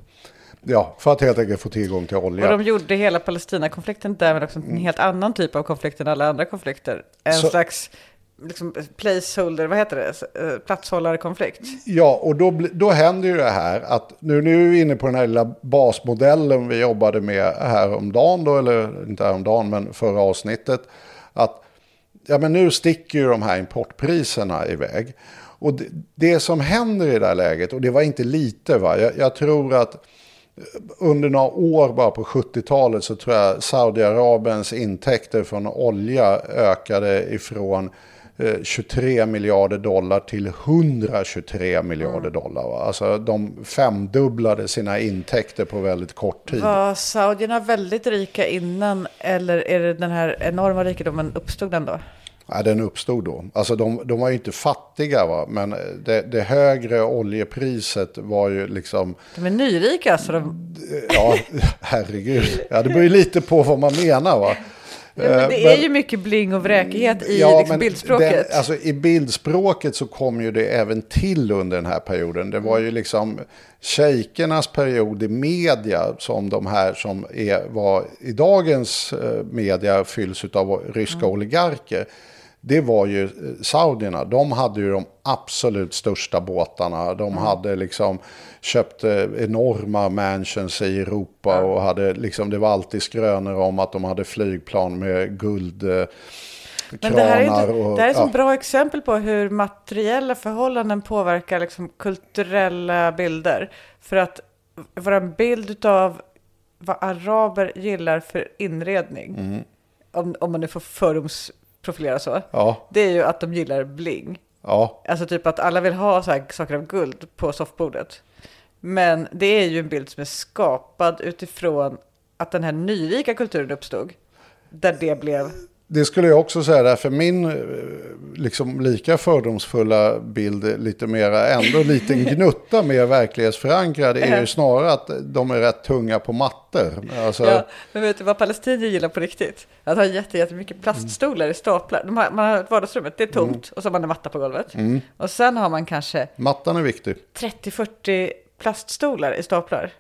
ja, för att helt enkelt få tillgång till olja. Och de gjorde hela Palestina-konflikten därmed också en helt annan typ av konflikt än alla andra konflikter. En Så- slags liksom, placeholder, vad heter det, eh, platshållarkonflikt. Ja, och då, då händer ju det här att nu, nu är vi inne på den här lilla basmodellen vi jobbade med häromdagen då, eller inte häromdagen men förra avsnittet. Att ja, men nu sticker ju de här importpriserna iväg. Och det, det som händer i det här läget, och det var inte lite va, jag, jag tror att eh, under några år bara på 70-talet så tror jag Saudiarabiens intäkter från olja ökade ifrån 23 miljarder dollar till 123 miljarder dollar. Va? Alltså de femdubblade sina intäkter på väldigt kort tid. Var saudierna väldigt rika innan eller är det den här enorma rikedomen uppstod den då? Ja, den uppstod då. Alltså de, de var ju inte fattiga va, men det, det högre oljepriset var ju liksom, De är nyrika så de... ja herregud, ja, det beror ju lite på vad man menar va. Ja, men det Eh, är ju mycket bling och vräkighet i Ja, liksom bildspråket. Den, alltså, I bildspråket så kom ju det även till under den här perioden. Det var ju liksom shejkernas period i media som de här som är, var i dagens eh, media fylls av ryska Mm. oligarker. Det var ju eh, saudierna. De hade ju de absolut största båtarna. De Mm. hade liksom köpt eh, enorma mansions i Europa. Och hade liksom, det var alltid skrönor om att de hade flygplan med guld. eh, Men det här är, inte, och- det här är ett ja. bra exempel på hur materiella förhållanden påverkar liksom kulturella bilder. För att vår bild av vad araber gillar för inredning, Mm. om, om man nu får fördomsprofilera så, Ja, det är ju att de gillar bling. ja, Alltså typ att alla vill ha så här saker av guld på soffbordet. Men det är ju en bild som är skapad utifrån att den här nyrika kulturen uppstod. Där det blev det skulle jag också säga. Därför min eh, liksom lika fördomsfulla bild, lite mera, ändå lite [LAUGHS] gnutta mer verklighetsförankrad, är ju snarare att de är rätt tunga på mattor. Alltså, Ja, men vet du vad palestinier gillar på riktigt? Att ha jätte, jättemycket plaststolar i staplar. De har, man har vardagsrummet, det är tomt Mm. och så har man en matta på golvet. Och sen har man kanske Mattan är viktig. 30-40 plaststolar i staplar.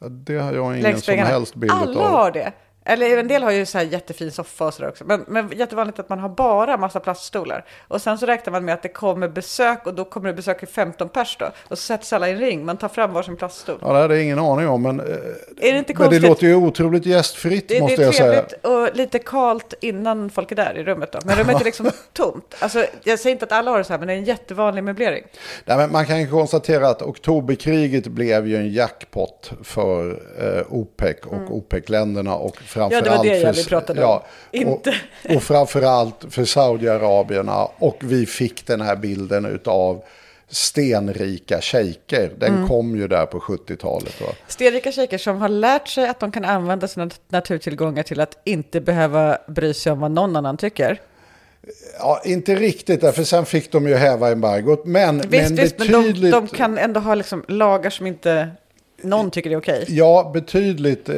Ja, Det har jag ingen som helst bild Alla av. har det. Eller en del har ju så här jättefin soffa och sådär också. Men, men jättevanligt att man har bara massa plaststolar. Och sen så räknar man med att det kommer besök och då kommer det besök i 15 pers då. Och så sätts alla i en ring, man tar fram varsin plaststol. Ja, det hade jag ingen aning om, men, eh, Är det inte men det låter ju otroligt gästfritt Det, det måste är jag säga. trevligt och lite kalt innan folk är där i rummet då. Men rummet är liksom [LAUGHS] tomt. Alltså, jag säger inte att alla har det så här, men det är en jättevanlig möblering. Nej, men man kan ju konstatera att oktoberkriget blev ju en jackpot för eh, OPEC och OPEC-länderna och framförallt. Ja, det var det jag för, vi pratade om. Inte- Och, och framförallt för Saudiarabierna och vi fick den här bilden utav stenrika shejker. Den Mm. kom ju där på 70-talet. Va? Stenrika shejker som har lärt sig att de kan använda sina naturtillgångar till att inte behöva bry sig om vad någon annan tycker. Ja, inte riktigt, därför sen fick de ju häva embargot. Men, Visst, men visst, men de, betydligt... de kan ändå ha liksom lagar som inte någon tycker är okej. Ja, betydligt eh,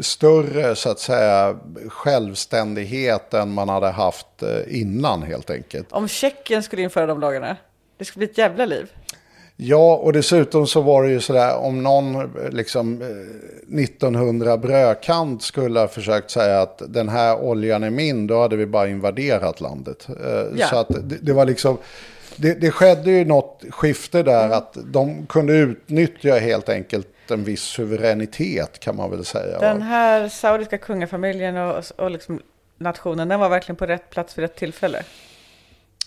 större så att säga självständighet än man hade haft eh, innan helt enkelt. Om Tjeckien skulle införa de lagarna, det skulle bli ett jävla liv. Ja, och dessutom så var det ju sådär om någon eh, liksom eh, 1900 brödkant skulle ha försökt säga att den här oljan är min, då hade vi bara invaderat landet. Eh, Ja. Så att det, det var liksom, det, det skedde ju något skifte där Mm. att de kunde utnyttja helt enkelt en viss suveränitet kan man väl säga. Den här saudiska kungafamiljen och, och liksom nationen, den var verkligen på rätt plats vid rätt tillfälle.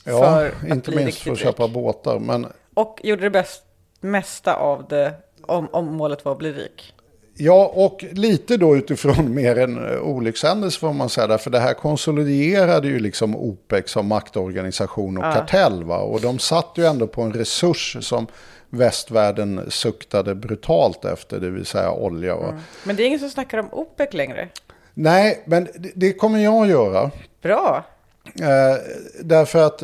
Ja, för inte minst för att köpa båtar. Men Och gjorde det bäst, mesta av det om, om målet var att bli rik. Ja, och lite då utifrån [LAUGHS] mer en eh, olyckshändelse får man säga. Därför det här konsoliderade ju liksom OPEC som maktorganisation och kartell. Va? Och de satt ju ändå på en resurs som västvärlden suktade brutalt efter, det vill säga olja. Va? Men det är ingen som snackar om OPEC längre. Nej, men det- kommer jag göra. Bra. Eh, därför att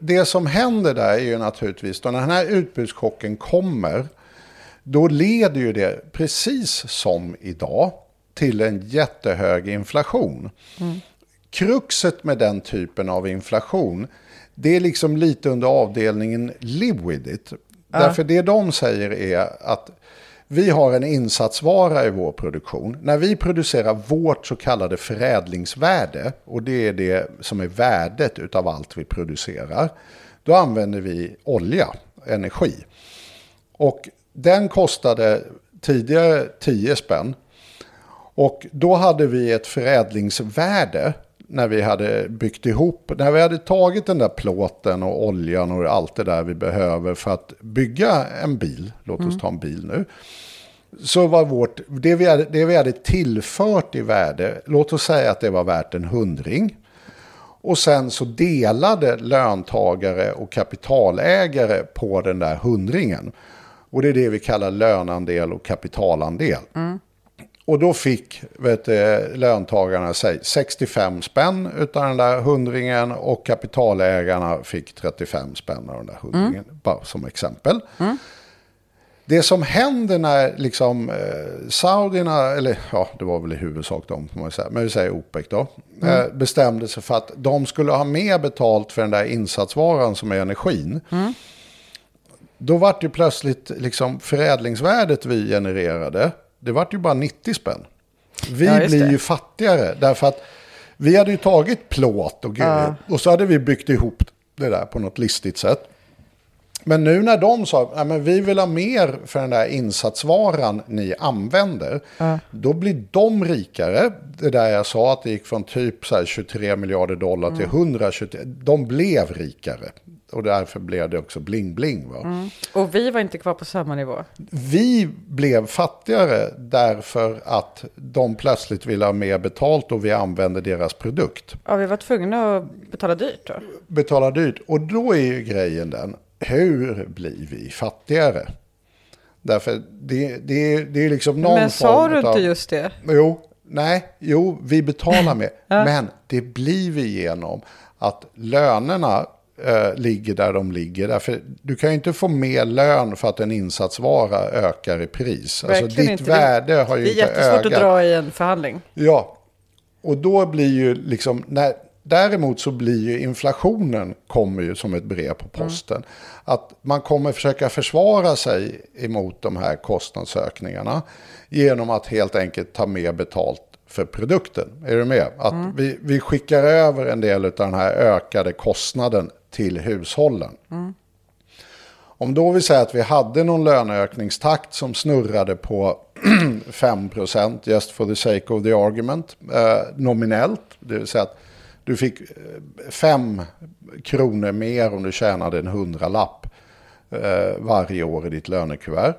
det som händer där är ju naturligtvis, då när den här utbudschocken kommer, då leder ju det precis som idag till en jättehög inflation. Kruxet med den typen av inflation, det är liksom lite under avdelningen live with it. Därför det de säger är att vi har en insatsvara i vår produktion. När vi producerar vårt så kallade förädlingsvärde, och det är det som är värdet utav allt vi producerar, då använder vi olja, energi. Och den kostade tidigare 10 spänn. Och då hade vi ett förädlingsvärde när vi hade byggt ihop, när vi hade tagit den där plåten och oljan och allt det där vi behöver för att bygga en bil, låt oss ta en bil nu. så var vårt, det vi, hade, det vi hade tillfört i värde, låt oss säga att det var värt en hundring. Och sen så delade löntagare och kapitalägare på den där hundringen. Och det är det vi kallar lönandel och kapitalandel. Och då fick vet du, löntagarna säg, 65 spänn utav den där hundringen och kapitalägarna fick 35 spänn av den där hundringen. Bara som exempel. Det som händer när liksom, eh, saudierna, eller ja, det var väl i huvudsak de, får man säga, men vi säger OPEC då, eh, bestämde sig för att de skulle ha mer betalt för den där insatsvaran som är energin. Då vart ju plötsligt liksom förädlingsvärdet vi genererade, det vart ju bara 90 spänn. Vi Ja, blir det. ju fattigare därför att vi hade ju tagit plåt och grejer och så hade vi byggt ihop det där på något listigt sätt. Men nu när de sa att vi vill ha mer för den där insatsvaran ni använder, då blir de rikare. Det där jag sa att det gick från typ så här 23 miljarder dollar till 123, de blev rikare. Och därför blev det också bling-bling. Va? Och vi var inte kvar på samma nivå. Vi blev fattigare därför att de plötsligt ville ha mer betalt och vi använde deras produkt. Ja, vi var tvungna att betala dyrt då. Betala dyrt. Och då är ju grejen den, hur blir vi fattigare? Därför det, det, det är liksom någon Men sa du utav- inte just det? Jo, nej, jo, vi betalar mer. [LAUGHS] Men det blir vi genom att lönerna eh, ligger där de ligger. Därför du kan ju inte få mer lön för att en insatsvara ökar i pris. Alltså ditt inte. värde har ju Det är inte jättesvårt ögat. att dra i en förhandling. Ja, och då blir ju liksom, när, däremot så blir ju inflationen kommer ju som ett brev på posten. Att man kommer försöka försvara sig emot de här kostnadsökningarna genom att helt enkelt ta mer betalt för produkten. Är du med? Att vi, vi skickar över en del av den här ökade kostnaden till hushållen. Om då vi säger att vi hade någon löneökningstakt som snurrade på [CLEARS THROAT] 5% just for the sake of the argument eh, nominellt. Det vill säga att du fick eh, 5 kronor mer om du tjänade en hundralapp eh, varje år i ditt lönekuvert.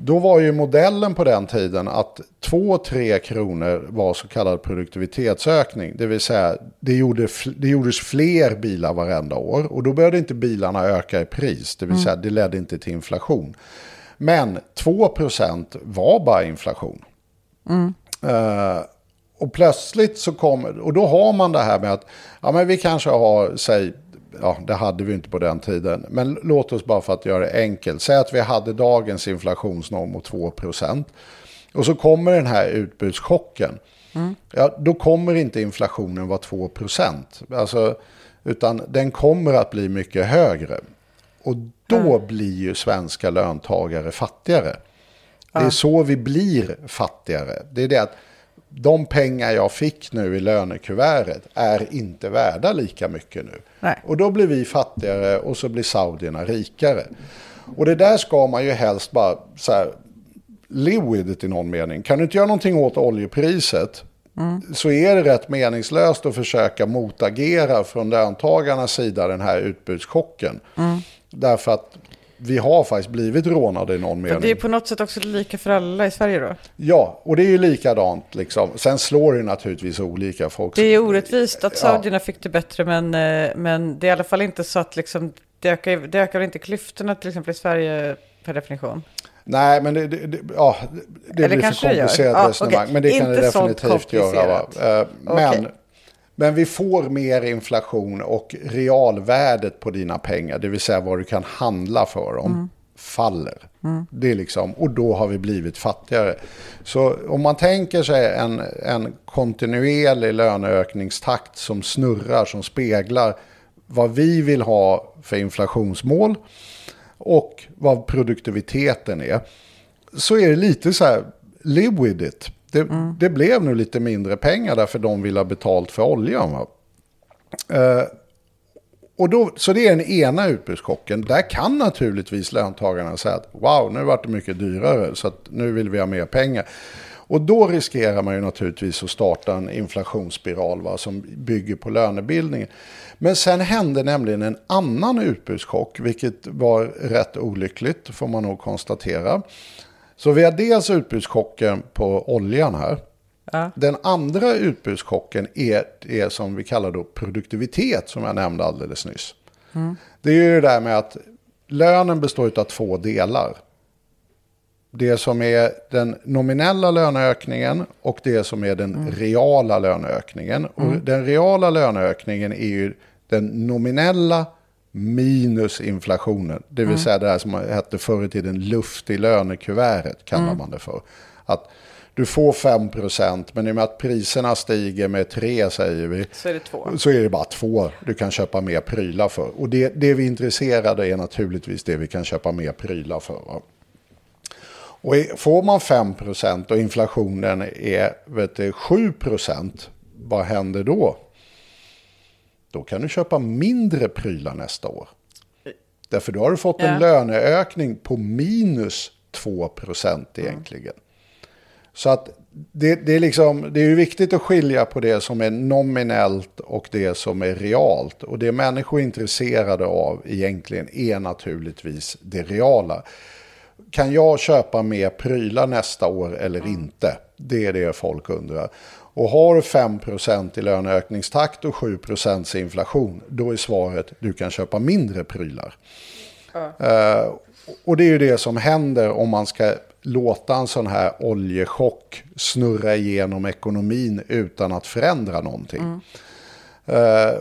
Då var ju modellen på den tiden att 2-3 kronor var så kallad produktivitetsökning. Det vill säga det, gjorde, det gjordes fler bilar varenda år. Och då började inte bilarna öka i pris. Det vill säga det ledde inte till inflation. Men 2% var bara inflation. Eh, och plötsligt så kommer, och då har man det här med att, ja men vi kanske har, säg, ja det hade vi inte på den tiden, men låt oss bara för att göra det enkelt, säg att vi hade dagens inflationsnorm på 2%. Och så kommer den här utbudschocken. Ja, då kommer inte inflationen vara 2%. Alltså, utan den kommer att bli mycket högre. Och då blir ju svenska löntagare fattigare. Det är så vi blir fattigare. Det är det att de pengar jag fick nu i lönekuvertet är inte värda lika mycket nu. Nej. Och då blir vi fattigare och så blir saudierna rikare. Och det där ska man ju helst bara så här, live with it i någon mening. Kan du inte göra någonting åt oljepriset så är det rätt meningslöst att försöka motagera från löntagarnas sida den här utbudschocken. Därför att vi har faktiskt blivit rånade i någon mening. det är på något sätt också lika för alla i Sverige då. Ja, och det är ju likadant liksom. Sen slår det naturligtvis olika folk. Det är orättvist att Ja. saudierna fick det bättre, men, eh, men det är i alla fall inte så att liksom, det, ökar, det ökar inte klyftorna till exempel i Sverige per definition. Nej, men det, det, det, ja, det blir för komplicerat Ja, resonemang. okej. Men det kan det Inte definitivt göra. Va? Eh, Men, Okej. Men vi får mer inflation och realvärdet på dina pengar, det vill säga vad du kan handla för dem, Mm. faller. Det är liksom, och då har vi blivit fattigare. Så om man tänker sig en, en kontinuerlig löneökningstakt som snurrar, som speglar vad vi vill ha för inflationsmål och vad produktiviteten är. Så är det lite så här, live with it. Det, det blev nu lite mindre pengar därför de vill ha betalt för oljan. Va? Eh, och då, så det är den ena utbudschocken. Där kan naturligtvis löntagarna säga att wow, nu vart det mycket dyrare så nu vill vi ha mer pengar. Och då riskerar man ju naturligtvis att starta en inflationsspiral va, som bygger på lönebildningen. Men sen hände nämligen en annan utbudschock, vilket var rätt olyckligt får man nog konstatera. Så vi har dels utbudschocken på oljan här. Ja. Den andra utbudschocken är det som vi kallar då produktivitet som jag nämnde alldeles nyss. Det är ju det där med att lönen består av två delar. Det som är den nominella löneökningen och det som är den reala löneökningen. Och den reala löneökningen är ju den nominella minus inflationen. Det vill säga det här som hette förr i tiden luft i lönekuvertet kallar man det för. Att du får 5% men i och med att priserna stiger med 3 säger vi. Så är det två. Så är det bara två du kan köpa mer prylar för. Och det, det vi är intresserade är naturligtvis det vi kan köpa mer prylar för. Va? Och får man 5% och inflationen är vet du, 7%, vad händer då? Då kan du köpa mindre prylar nästa år. Därför då har du fått en Ja. löneökning på minus 2% egentligen. Så att det, det, är liksom, det är ju viktigt att skilja på det som är nominellt och det som är realt. Och det människor är intresserade av egentligen är naturligtvis det reala. Kan jag köpa mer prylar nästa år eller inte? Det är det folk undrar. Och har du 5% i löneökningstakt och 7% inflation, då är svaret du kan köpa mindre prylar. Eh, och det är ju det som händer om man ska låta en sån här oljechock snurra igenom ekonomin utan att förändra någonting. Eh,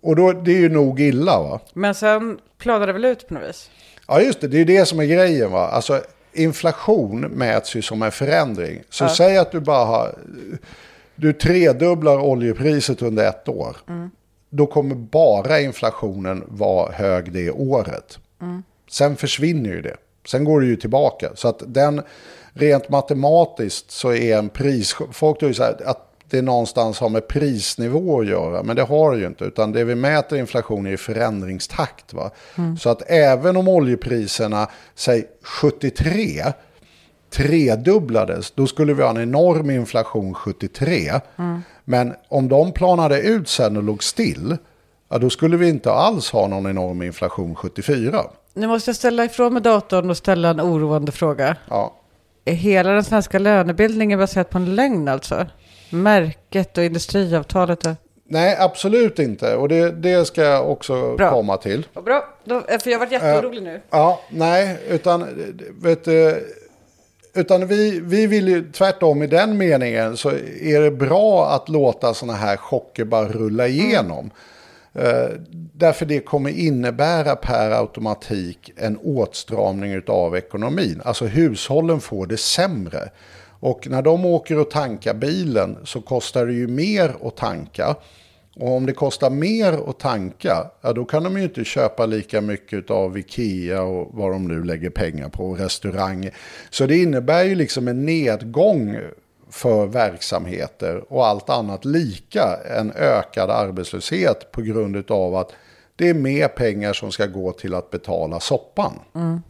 och då, det är ju nog illa va? Men sen planar det väl ut på något vis? Ja just det, det är det som är grejen va. Alltså inflation mäts ju som en förändring. Så säg att du bara har, du tredubblar oljepriset under ett år. Då kommer bara inflationen vara hög det året. Sen försvinner ju det. Sen går det ju tillbaka. Så att den, rent matematiskt så är en pris, folk tror ju så här att det någonstans har med prisnivå att göra. Men det har det ju inte. Utan det vi mäter inflation är ju förändringstakt. Va? Så att även om oljepriserna, säg 73, tredubblades, då skulle vi ha en enorm inflation 73. Men om de planade ut sen och låg still, ja, då skulle vi inte alls ha någon enorm inflation 74. Nu måste jag ställa ifrån mig datorn och ställa en oroande fråga. Ja. Är hela den svenska lönebildningen baserad på en lögn alltså? Märket och industriavtalet och... Nej, absolut inte. Och det, det ska jag också Bra. komma till. Vad bra, för jag har varit jätteorolig nu. Ja, nej, utan, vet du, utan vi, vi vill ju tvärtom i den meningen så är det bra att låta sådana här chocker bara rulla igenom. Eh, därför det kommer innebära per automatik en åtstramning av ekonomin. Alltså hushållen får det sämre. Och när de åker och tankar bilen så kostar det ju mer att tanka. Och om det kostar mer att tanka, ja, då kan de ju inte köpa lika mycket av Ikea och vad de nu lägger pengar på, restauranger. Så det innebär ju liksom en nedgång för verksamheter och allt annat lika en ökad arbetslöshet på grund av att det är mer pengar som ska gå till att betala soppan. Mm.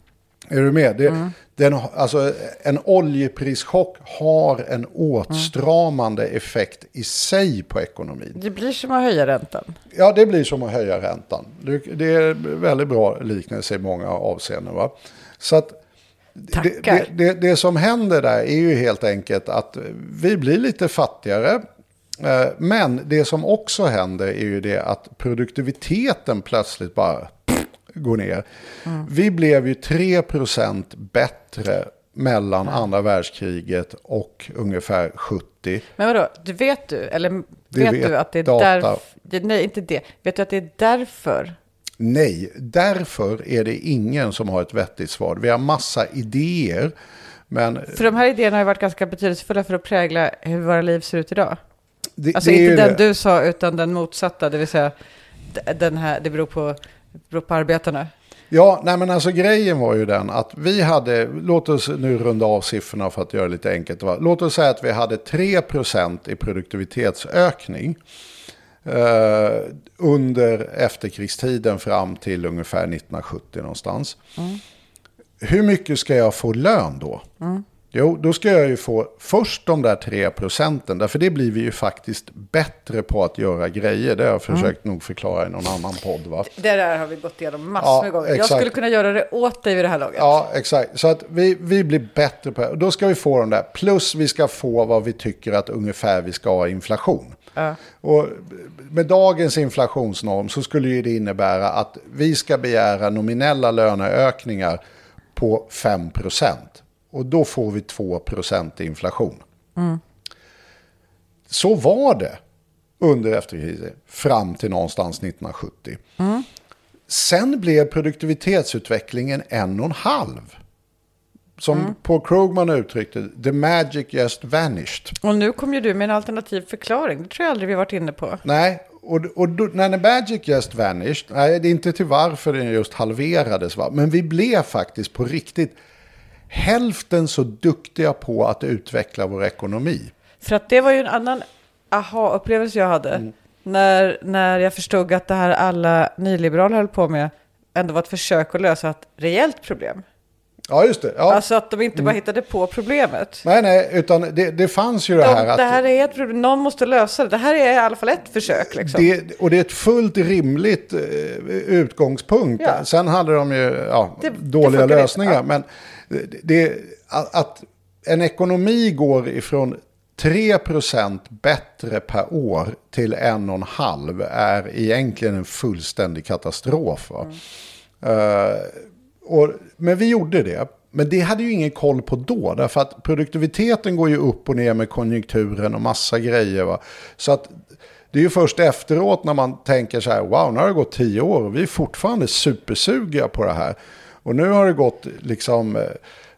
Är du med? Det, den, alltså, en oljeprischock har en åtstramande effekt i sig på ekonomin. Det blir som att höja räntan. Ja, det blir som att höja räntan. Det, är väldigt bra liknelse i många avseenden. Va? Så att det, det, det, det som händer där är ju helt enkelt att vi blir lite fattigare. Eh, Men det som också händer är ju det att produktiviteten plötsligt bara går ner. Vi blev ju 3% bättre mellan andra världskriget och ungefär 70. Men vadå, du vet du, eller vet, vet du att det är därför, nej inte det, vet du att det är därför? Nej, därför är det ingen som har ett vettigt svar. Vi har massa idéer, men För de här idéerna har ju varit ganska betydelsefulla för att prägla hur våra liv ser ut idag. det, Alltså det inte den det. du sa, utan den motsatta, det vill säga den här, det beror på, beror på arbetarna. Ja, nej men alltså grejen var ju den att vi hade, låt oss nu runda av siffrorna för att göra det lite enkelt. Va? Låt oss säga att vi hade 3% i produktivitetsökning eh, under efterkrigstiden fram till ungefär 1970 någonstans. Hur mycket ska jag få lön då? Jo, då ska jag ju få först de där 3 procenten. Därför det blir vi ju faktiskt bättre på att göra grejer. Det har jag försökt nog förklara i någon annan podd. Va? Det där har vi gått igenom massor Ja, med gånger. Jag exakt. skulle kunna göra det åt dig vid det här laget. Ja, exakt. Så att vi, vi blir bättre på det. Då ska vi få de där. Plus vi ska få vad vi tycker att ungefär vi ska ha inflation. Och med dagens inflationsnorm så skulle ju det innebära att vi ska begära nominella löneökningar på 5 Och då får vi 2 i inflation. Så var det under efterkrisen fram till någonstans 1970. Sen blev produktivitetsutvecklingen en och en halv. Som Paul Krugman uttryckte the magic just vanished. Och nu kom ju du med en alternativ förklaring. Det tror jag aldrig vi varit inne på. Nej, och, och då, när the magic just vanished, nej det är inte till varför den just halverades va, men vi blev faktiskt på riktigt hälften så duktiga på att utveckla vår ekonomi. För att det var ju en annan aha-upplevelse jag hade. Mm. När, när jag förstod att det här alla nyliberaler höll på med ändå var ett försök att lösa ett reellt problem. Ja, just det. Ja. Alltså att de inte bara hittade på problemet. nej, nej, utan det, det fanns ju det De, här att... det här är ett problem, någon måste lösa det. Det här är i alla fall ett försök. Liksom. Det, och det är ett fullt rimligt eh, utgångspunkt. Ja. Sen hade de ju ja, Det- dåliga lösningar. Men det, att, att en ekonomi går ifrån 3% bättre per år till 1,5 är egentligen en fullständig katastrof. Va? Uh, och, men vi gjorde det. Men det hade ju ingen koll på då. Därför att produktiviteten går ju upp och ner med konjunkturen och massa grejer. Va? Så att det är ju först efteråt när man tänker så här, wow, nu har det gått tio år och vi är fortfarande supersugiga på det här. Och nu har det gått liksom eh,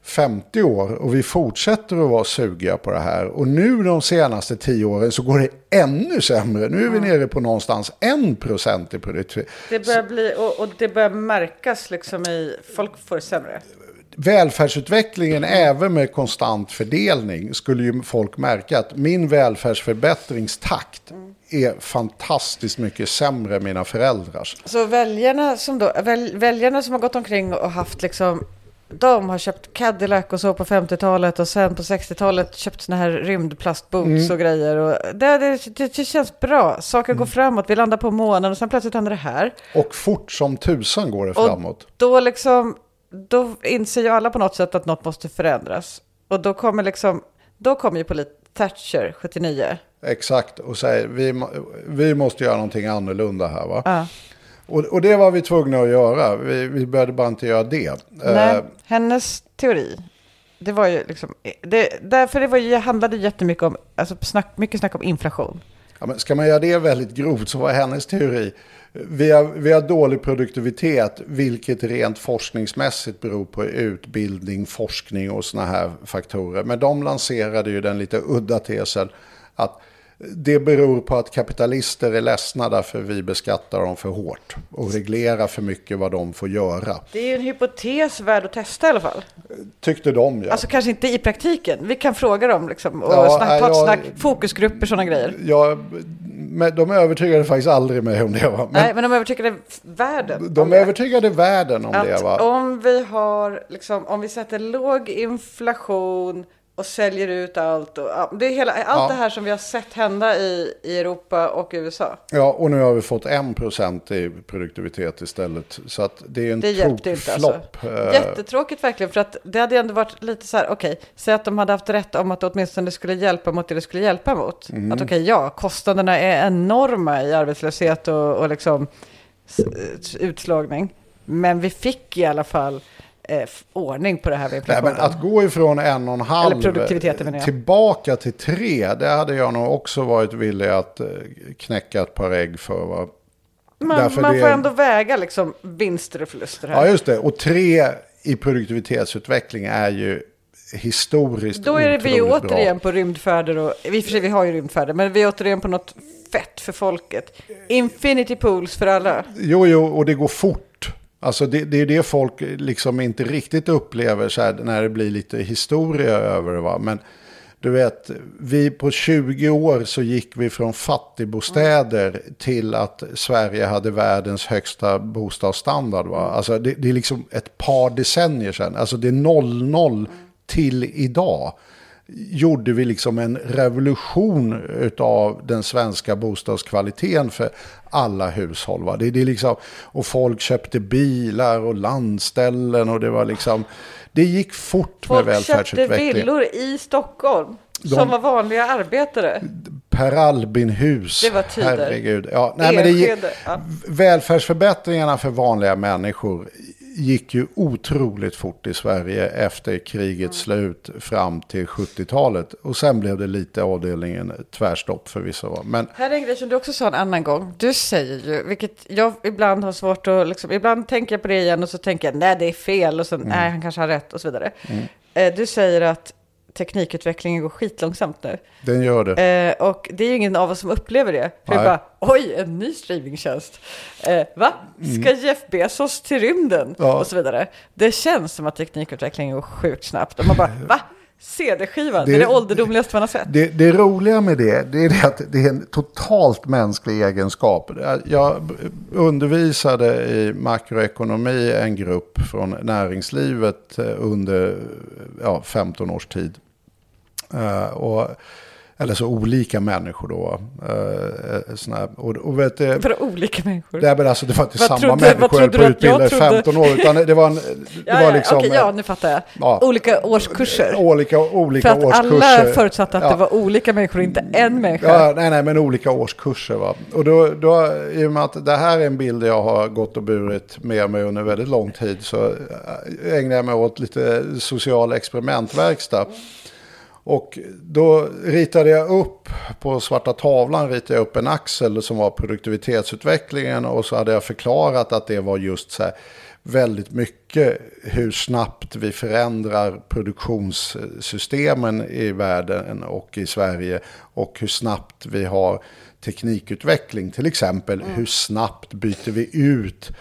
50 år och vi fortsätter att vara sugiga på det här. Och nu de senaste tio åren så går det ännu sämre. Nu är vi nere på någonstans 1% i produktivitet. Det börjar bli, och, och det börjar märkas liksom i, folk får det sämre. välfärdsutvecklingen, även med konstant fördelning, skulle ju folk märka att min välfärdsförbättringstakt är fantastiskt mycket sämre än mina föräldrars. Så väljarna som, då, väl, väljarna som har gått omkring och haft liksom, de har köpt Cadillac och så på 50-talet och sen på 60-talet köpt såna här rymdplastboots och grejer. Och det, det, det, känns bra, saker går framåt, vi landar på månen och sen plötsligt händer det här. Och fort som tusan går det Och framåt. då liksom, då inser ju alla på något sätt att något måste förändras. Och då kommer liksom, då kommer ju polit Thatcher 79. Exakt, och säger vi, vi måste göra någonting annorlunda här va. Ja. Och, och det var vi tvungna att göra, vi, vi började bara inte göra det. Nej, Eh, hennes teori, det var ju liksom, det, därför det var ju, handlade jättemycket om, alltså snack, mycket snack om inflation. Ja, men ska man göra det väldigt grovt så var hennes teori. Vi har, vi har dålig produktivitet, vilket rent forskningsmässigt beror på utbildning, forskning och sådana här faktorer. Men de lanserade ju den lite udda tesen att det beror på att kapitalister är ledsna därför vi beskattar dem för hårt och reglerar för mycket vad de får göra. Det är ju en hypotes värd att testa i alla fall. Tyckte de ja. Alltså kanske inte i praktiken. Vi kan fråga dem liksom och Ja, snack, ta ett jag- snack, fokusgrupper, sådana grejer. ja men de övertygade faktiskt aldrig mig om det. Va? Men Nej, men de övertygade världen. de det. övertygade världen om det. att Va? om vi har, liksom, om vi sätter låg inflation och säljer ut allt. Och, det är hela, allt Ja. det här som vi har sett hända i, i Europa och USA. Ja, och nu har vi fått 1% i produktivitet istället. Så att det är en Det hjälpte inte alltså. Eh, Jättetråkigt verkligen, för att det hade ändå varit lite så här, okej, säg att de hade haft rätt om att det åtminstone skulle hjälpa mot det det skulle hjälpa mot. Mm. Att okej, ja, kostnaderna är enorma i arbetslöshet och, och liksom s- utslagning. Men vi fick i alla fall eh, ordning på det här med Nej, men att gå ifrån en och en halv tillbaka till tre, det hade jag nog också varit villig att eh, knäcka ett par ägg för. Va? man man det- får ändå väga liksom vinster och förluster här. Ja, just det. Och tre i produktivitetsutveckling är ju historiskt Då är det vi otroligt bra. återigen på rymdfärder och i och för sig vi har ju rymdfärder, men vi är återigen på något fett för folket. Infinity pools för alla. Jo, jo, och det går fort. Alltså det, det är det folk liksom inte riktigt upplever så här när det blir lite historia över det. Va? Men du vet, vi på 20 år så gick vi från fattigbostäder till att Sverige hade världens högsta bostadsstandard. Va? Alltså det, det är liksom ett par decennier sedan. Alltså det är 00 till idag gjorde vi liksom en revolution av den svenska bostadskvaliteten för alla hushåll. Va? Det, det är liksom, och folk köpte bilar och landställen och det var liksom, det gick fort Folk med köpte välfärdsutvecklingen. villor i Stockholm De- som var vanliga arbetare. Per Albin-hus. Det var tider. Herregud. Ja, nej, men det ja. välfärdsförbättringarna för vanliga människor gick ju otroligt fort i Sverige efter krigets Mm. slut fram till 70-talet. Och sen blev det lite avdelningen tvärstopp för vissa. va. Men Här är en grej som du också sa en annan gång. Du säger ju, vilket jag ibland har svårt att, liksom, ibland tänker jag på det igen och så tänker jag nej det är fel och sen nej han kanske har rätt och så vidare. Eh, Du säger att teknikutvecklingen går skitlångsamt nu. den gör det. Eh, och det är ju ingen av oss som upplever det. För Nej. bara, oj, en ny streamingtjänst. Eh, va? Ska Jeff Bezos till rymden? Mm. Ja. Och så vidare. Det känns som att teknikutvecklingen går sjukt snabbt. Och man bara, [LAUGHS] va? CD-skivan? Det, Det- är ålderdomligaste man har sett. Det, det roliga med det, det är det att det är en totalt mänsklig egenskap. Jag undervisade i makroekonomi en grupp från näringslivet eh, under ja, 15 års tid. Eh, och, eller så olika människor då. Uh, såna, här- och, och vet, För olika människor. Nej, men alltså, det var inte Vad samma trodde- människor på du att att utbilda jag i trodde? 15 år. Utan det var, en, det [LAUGHS] Ja, var ja, liksom... okej, ja, nu fattar jag. Ja. Olika årskurser. Olika, olika För att årskurser. alla förutsatte att Ja. det var olika människor, inte en människa. Ja, nej, nej, men olika årskurser. Va? Och då, då, i och med att det här är en bild jag har gått och burit med mig under väldigt lång tid så äh, ägnar jag mig åt lite social experimentverkstad. Och då ritade jag upp, på svarta tavlan ritade jag upp en axel som var produktivitetsutvecklingen och så hade jag förklarat att det var just så här väldigt mycket hur snabbt vi förändrar produktionssystemen i världen och i Sverige och hur snabbt vi har teknikutveckling. Till exempel hur snabbt byter vi ut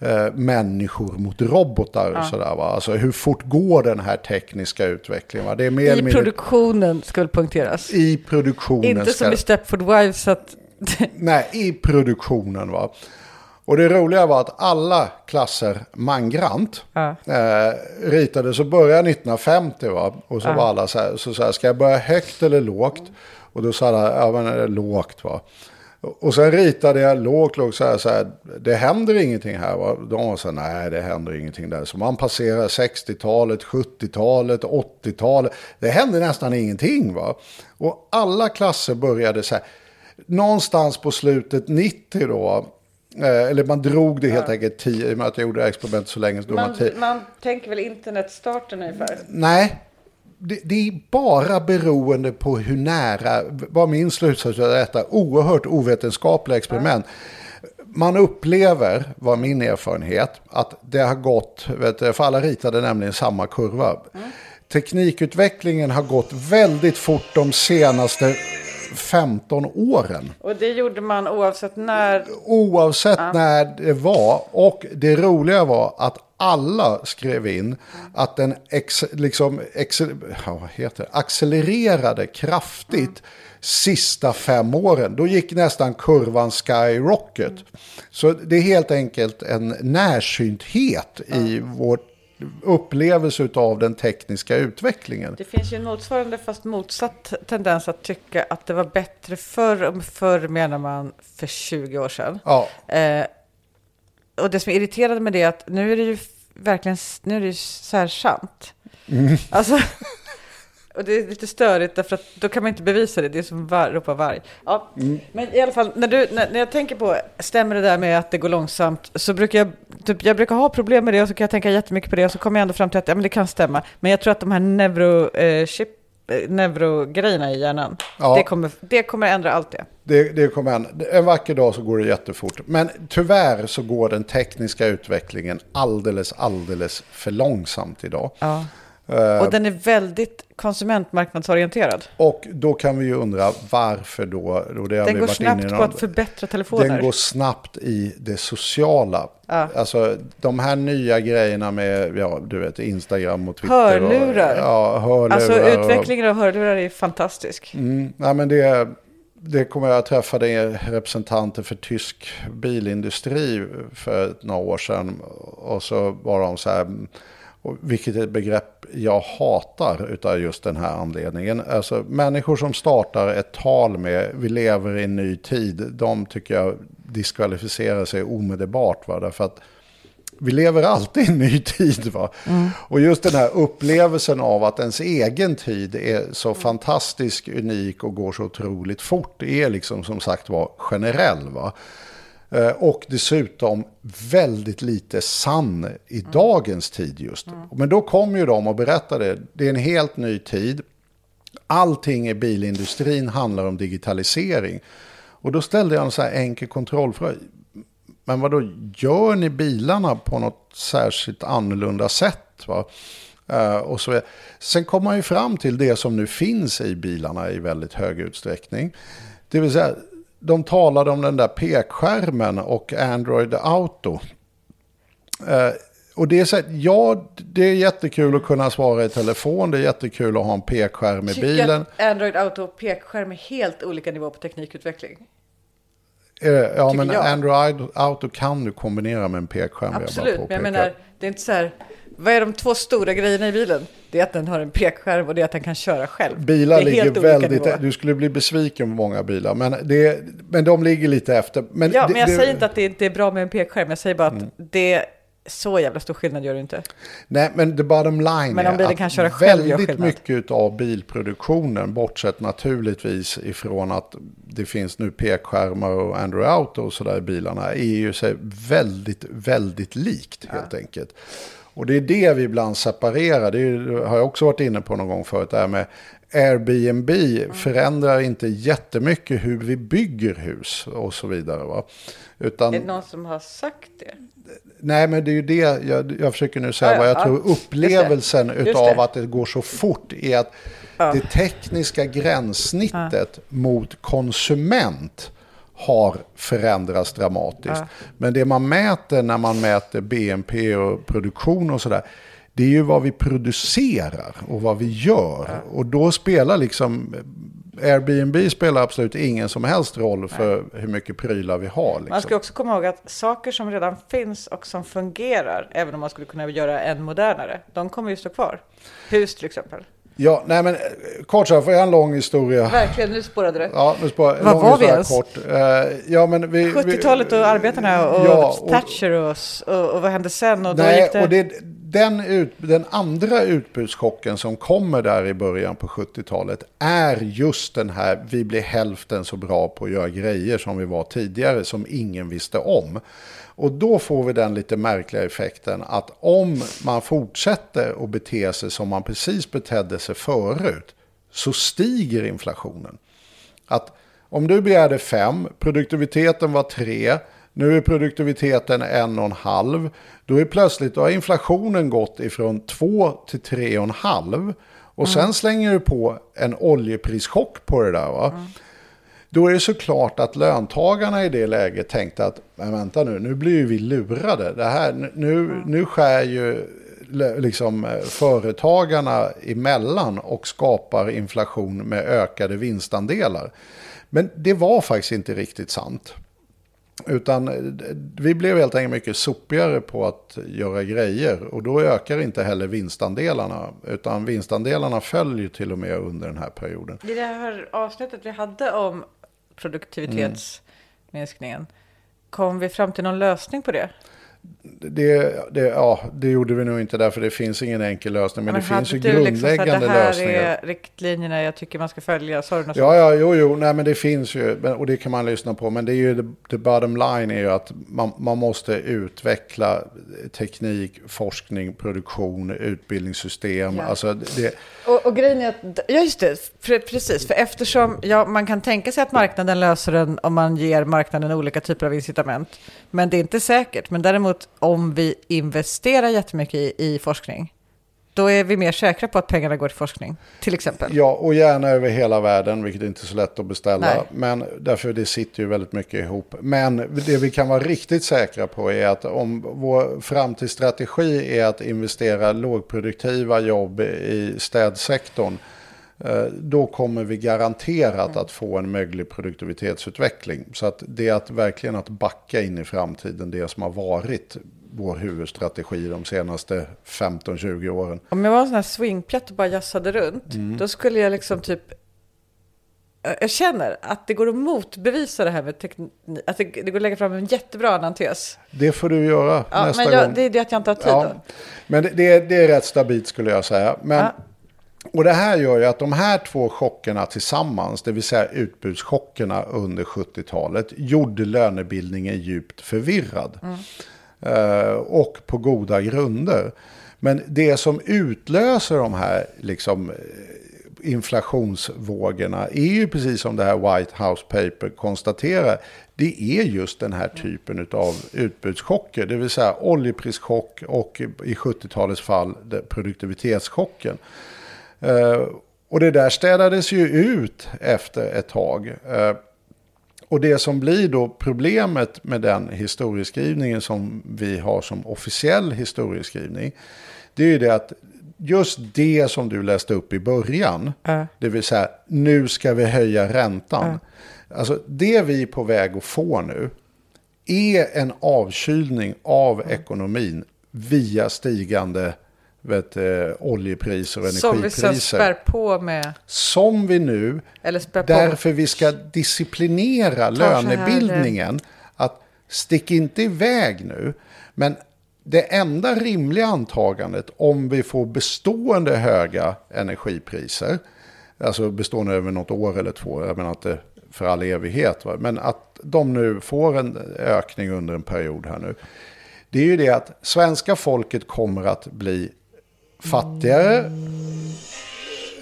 eh, människor mot robotar. Och sådär, va? Alltså hur fort går den här tekniska utvecklingen? Va? Det är mer I mindre produktionen skulle punkteras. i produktionen. Inte ska- som i Stepford Wives att... [LAUGHS] Nej, i produktionen. va. Och det roliga var att alla klasser mangrant Ja. eh, ritade så började 1950 va. Och så var alla så här, så så här, ska jag börja högt eller lågt? Och då sa alla, ja men är det lågt va. Och sen ritade jag lågt, lågt så här, så här, det händer ingenting här va. De var så här, nej det händer ingenting där. Så man passerar 60-talet, 70-talet, 80-talet. Det hände nästan ingenting va. Och alla klasser började så här, någonstans på slutet 90 då. eh, Eller man drog det helt enkelt 10, i och med att jag gjorde experimentet så länge. Så man Man, 10. man tänker väl internetstarten ungefär? Nej, det, det är bara beroende på hur nära, vad min slutsats av detta oerhört ovetenskapliga experiment. Man upplever, var min erfarenhet, att det har gått, vet du, för alla ritade nämligen samma kurva. Teknikutvecklingen har gått väldigt fort de senaste 15 åren. Och det gjorde man oavsett när... Oavsett när det var. Och det roliga var att alla skrev in att den ex, liksom, ex, ja, heter det? accelererade kraftigt sista fem åren. Då gick nästan kurvan skyrocket. Så det är helt enkelt en närsynthet i vår upplevelse av den tekniska utvecklingen. Det finns ju en motsvarande fast motsatt tendens att tycka att det var bättre förr. Med förr menar man för 20 år sedan. Ja, Eh, och det som är irriterande med det är att nu är det ju verkligen nu är det ju så här sant. Mm. Alltså, [LAUGHS] och det är lite störigt därför att då kan man inte bevisa det. Det är som var, ropa varg. Ja. Mm. Men i alla fall, när, du, när, när jag tänker på, stämmer det där med att det går långsamt, så brukar jag, typ, jag brukar ha problem med det och så kan jag tänka jättemycket på det och så kommer jag ändå fram till att ja, men det kan stämma. Men jag tror att de här neuro, eh, eh, neurogrejerna i hjärnan, Ja. det, kommer, det kommer ändra allt det. Det, det kommer en, en vacker dag så går det jättefort. Men tyvärr så går den tekniska utvecklingen alldeles, alldeles för långsamt idag. Ja. Eh, Och den är väldigt konsumentmarknadsorienterad. och då kan vi ju undra varför då. Och det Den går snabbt på att förbättra telefoner. Den går snabbt i det sociala. Ja. Alltså de här nya grejerna med, ja du vet, Instagram och Twitter. Hörlurar. Och, ja, hörlurar. alltså utvecklingen av hörlurar är fantastisk. Mm, nej, men det, det kommer jag träffade representanter för tysk bilindustri för några år sedan. Och så var de så här, Och vilket är ett begrepp jag hatar utav just den här anledningen. Alltså människor som startar ett tal med vi lever i en ny tid, de tycker jag diskvalificerar sig omedelbart. Va? Därför att vi lever alltid i en ny tid. Va? Och just den här upplevelsen av att ens egen tid är så fantastisk, unik och går så otroligt fort är liksom som sagt var generell. Va? Eh, Och dessutom väldigt lite sann i dagens tid just. Men då kom ju de och berättade, det är en helt ny tid. Allting i bilindustrin handlar om digitalisering. Och då ställde jag en så här enkel kontrollfråga. Men vad då gör ni bilarna på något särskilt annorlunda sätt? Va? Eh, och så. Sen kom man ju fram till det som nu finns i bilarna i väldigt hög utsträckning. Det vill säga, de talade om den där pekskärmen och Android Auto. Eh, och det är så här, ja, det är jättekul att kunna svara i telefon, det är jättekul att ha en pekskärm i bilen. Android Auto och pekskärm är helt olika nivå på teknikutveckling. Eh, Ja, men jag. Android Auto kan du kombinera med en pekskärm. vill jag bara Absolut, men jag menar, det är inte så här, vad är de två stora grejerna i bilen? Det är att den har en pekskärm och det är att den kan köra själv. Bilar är ligger väldigt... nivåer. Du skulle bli besviken på många bilar, men, det, men de ligger lite efter. Men Ja, det, men jag det, säger inte att det inte är bra med en pekskärm. Jag säger bara att Mm. det är så jävla stor skillnad gör det inte. Nej, men the bottom line Men om är bilen att kan köra själv väldigt mycket av bilproduktionen, bortsett naturligtvis ifrån att det finns nu pekskärmar och Android Auto och sådär i bilarna, är ju sig väldigt, väldigt likt helt enkelt. Och det är det vi ibland separerar, det har jag också varit inne på någon gång förut, det här med Airbnb Mm. förändrar inte jättemycket hur vi bygger hus och så vidare. Va? Utan, Är det någon som har sagt det? Nej, men det är ju det jag, jag försöker nu säga. Ja, ja, vad jag ja. tror upplevelsen Just det. utav det. att det går så fort är att det tekniska gränssnittet mot konsument har förändrats dramatiskt. Men det man mäter när man mäter BNP och produktion och sådär, det är ju vad vi producerar och vad vi gör. Och då spelar liksom Airbnb spelar absolut ingen som helst roll för hur mycket prylar vi har. Liksom. Man ska också komma ihåg att saker som redan finns och som fungerar, även om man skulle kunna göra en modernare, de kommer ju stå kvar. Hus till exempel. Ja, nej men eh, kort så här, får jag en lång historia. Verkligen, nu spårade det. Ja, nu spår, Var lång var vi ens? Kort. Eh, ja, men vi, vi- 70-talet och arbetarna och Ja, och- Thatcher och, och, och vad hände sen? Och då Nej, gick det... och det, den, ut, den andra utbudschocken som kommer där i början på 70-talet är just den här, vi blir hälften så bra på att göra grejer som vi var tidigare, som ingen visste om. Och då får vi den lite märkliga effekten att om man fortsätter att bete sig som man precis betedde sig förut, så stiger inflationen. Att om du begärde 5, produktiviteten var 3, nu är produktiviteten 1,5. Då är plötsligt då har inflationen gått ifrån 2 till 3,5. Och sen slänger du på en oljeprischock på det där. Va? Då är det såklart att löntagarna i det läget tänkte att men vänta nu, nu blir ju vi lurade. Det här, nu, nu skär ju liksom, eh, företagarna emellan och skapar inflation med ökade vinstandelar. Men det var faktiskt inte riktigt sant. Utan eh, vi blev helt enkelt mycket sopigare på att göra grejer. Och då ökar inte heller vinstandelarna. Utan vinstandelarna följer till och med under den här perioden. I det här avsnittet vi hade om produktivitetsminskningen, kom vi fram till någon lösning på det? Det, det, ja, det gjorde vi nog inte därför det finns ingen enkel lösning. Men, det hade finns ju liksom så här, grundläggande Det här lösningar. är riktlinjerna jag tycker man ska följa. Sa något Ja, ja, jo, jo, nej men det finns ju, men- och det kan man lyssna på. Men det är ju, the, bottom line är ju att man, man måste utveckla teknik, forskning, produktion, utbildningssystem. Ja. Alltså det, Och, och grejen är att, ja just det, för, precis, för eftersom ja, man kan tänka sig att marknaden löser den om man ger marknaden olika typer av incitament, men det är inte säkert. Men däremot om vi investerar jättemycket i, i forskning, då är vi mer säkra på att pengarna går till forskning, till exempel. Ja, och gärna över hela världen, vilket inte är så lätt att beställa. Nej. Men därför det sitter ju väldigt mycket ihop. Men det vi kan vara riktigt säkra på är att om vår framtidsstrategi är att investera lågproduktiva jobb i städsektorn. Eh, då kommer vi garanterat att få en möjlig produktivitetsutveckling. Så att det är att verkligen att backa in i framtiden, det som har varit vår huvudstrategi de senaste 15-20 åren. Om jag var en sån här swingpjatt och bara jassade runt, Mm. då skulle jag liksom typ... Jag känner att det går att motbevisa det här med teknik, att det, det går att lägga fram en jättebra annan tes. Det får du göra Ja, nästa men jag, gång. det är det att jag inte har tid Ja, då. men det, det, är, det är rätt stabilt skulle jag säga. Men, Ja. Och det här gör ju att de här två chockerna tillsammans, det vill säga utbudschockerna under 70-talet, gjorde lönebildningen djupt förvirrad. Eh, och på goda grunder. Men det som utlöser de här liksom, eh, inflationsvågorna är ju precis som det här White House Paper konstaterar. Det är just den här typen av utbudschocker, det vill säga oljeprischock och i 70-talets fall produktivitetschocken. Eh, och det där städades ju ut efter ett tag. Eh, och det som blir då problemet med den historieskrivningen som vi har som officiell historieskrivning. Det är ju det att just det som du läste upp i början. Ja. Det vill säga nu ska vi höja räntan. Alltså det vi är på väg att få nu. Är en avkylning av ekonomin via stigande vet, eh, oljepriser och Som vi energipriser. spär på med, som vi nu eller spär på Därför vi ska disciplinera här, lönebildningen. Att stick inte iväg nu. Men det enda rimliga antagandet om vi får bestående höga energipriser. Alltså bestående över något år eller två. Jag menar inte för all evighet. Va? Men att de nu får en ökning under en period här nu. Det är ju det att svenska folket kommer att bli fattigare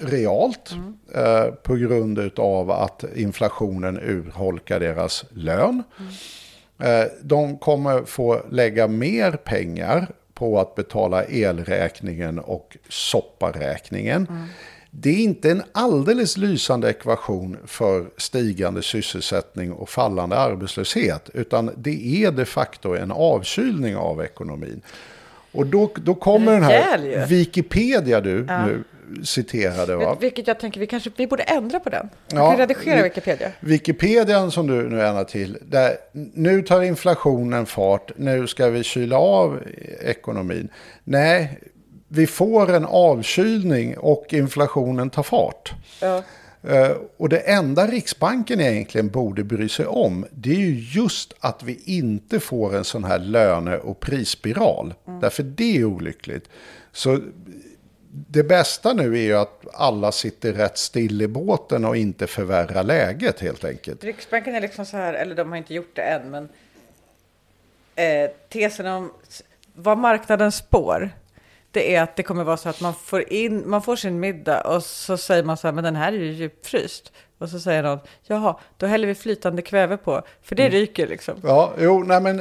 realt eh, på grund av att inflationen urholkar deras lön. Eh, de kommer få lägga mer pengar på att betala elräkningen och sopparäkningen. Det är inte en alldeles lysande ekvation för stigande sysselsättning och fallande arbetslöshet, utan det är de facto en avkylning av ekonomin. Och då, då kommer den här Wikipedia du nu citerade. Va? Vilket jag tänker, vi kanske vi borde ändra på den. Vi Ja, kan redigera Wikipedia. Wikipedian som du nu ändrar till, där nu tar inflationen fart, nu ska vi kyla av ekonomin. Nej, vi får en avkylning och inflationen tar fart. Ja. Eh, Och det enda Riksbanken egentligen borde bry sig om, det är ju just att vi inte får en sån här löne och prisspiral. Därför det är olyckligt. Så det bästa nu är ju att alla sitter rätt still i båten och inte förvärrar läget helt enkelt. Riksbanken är liksom så här, eller de har inte gjort det än, men eh, tesen om vad marknaden spår, det är att det kommer vara så att man får, in, man får sin middag och så säger man så här, men den här är ju djupfryst. Och så säger någon, jaha, då häller vi flytande kväve på, för det ryker liksom. Ja, jo, nej men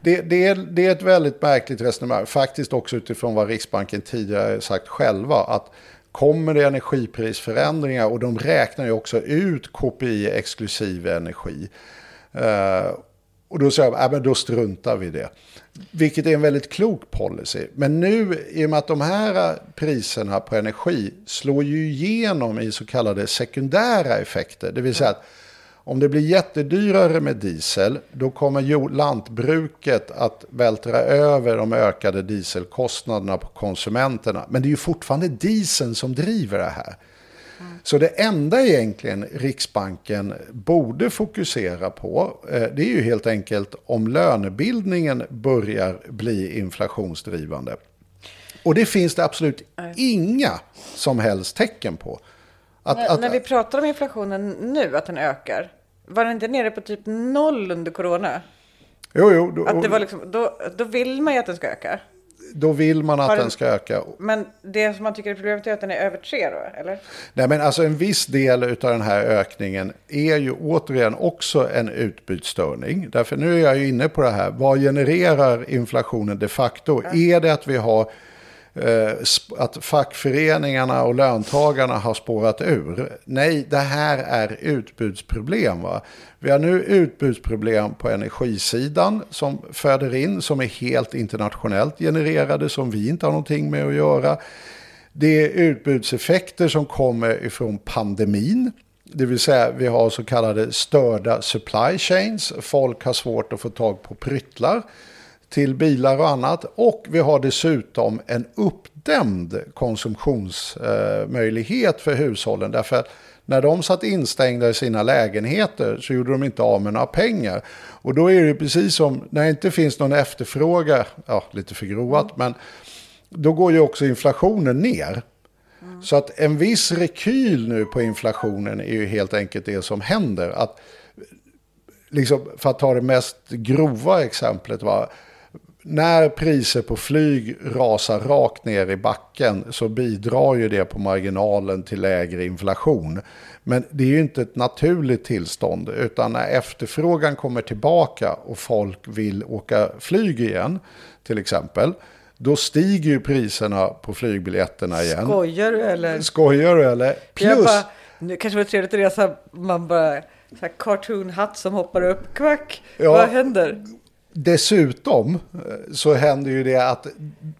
det, det, är, det är ett väldigt märkligt resonemang. Faktiskt också utifrån vad Riksbanken tidigare sagt själva. Att kommer det energiprisförändringar och de räknar ju också ut KPI exklusive energi. Eh, och då säger jag, äh, men då struntar vi i det. Vilket är en väldigt klok policy. Men nu, i och med att de här priserna på energi slår ju igenom i så kallade sekundära effekter. Det vill säga att om det blir jättedyrare med diesel, då kommer lantbruket att vältra över de ökade dieselkostnaderna på konsumenterna. Men det är ju fortfarande dieseln som driver det här. Så det enda egentligen Riksbanken borde fokusera på, eh, det är ju helt enkelt om lönebildningen börjar bli inflationsdrivande. Och det finns det absolut inga som helst tecken på. Att, När, att, när vi pratar om inflationen nu, att den ökar, var den inte nere på typ noll under corona? jo, jo, då, Att det var liksom, då, då vill man ju att den ska öka. Då vill man att den den- ska öka. Men det som man tycker är problemet är att den är över tre då, eller? Nej, men alltså en viss del av den här ökningen är ju återigen också en utbudsstörning. Därför nu är jag ju inne på det här. Vad genererar inflationen de facto? Är det att vi har Eh, att fackföreningarna och löntagarna har spårat ur? Nej, det här är utbudsproblem. Va? Vi har nu utbudsproblem på energisidan som föder in, som är helt internationellt genererade, som vi inte har någonting med att göra. Det är utbudseffekter som kommer ifrån pandemin. Det vill säga vi har så kallade störda supply chains. Folk har svårt att få tag på pryttlar till bilar och annat. Och vi har dessutom en uppdämd konsumtionsmöjlighet för hushållen. Därför att när de satt instängda i sina lägenheter så gjorde de inte av med några pengar. Och då är det precis som när det inte finns någon efterfrågan, ja lite förgrovat, men då går ju också inflationen ner. Så att en viss rekyl nu på inflationen är ju helt enkelt det som händer. Att, liksom, för att ta det mest grova exemplet, va? När priser på flyg rasar rakt ner i backen så bidrar ju det på marginalen till lägre inflation. Men det är ju inte ett naturligt tillstånd, utan när efterfrågan kommer tillbaka och folk vill åka flyg igen, till exempel, då stiger ju priserna på flygbiljetterna igen. Skojar du eller? Skojar du eller? Plus, bara, nu kanske det var trevligt att resa, man bara, så här cartoon hatt som hoppar upp, kvack, Ja. vad händer? Dessutom eh, så händer ju det att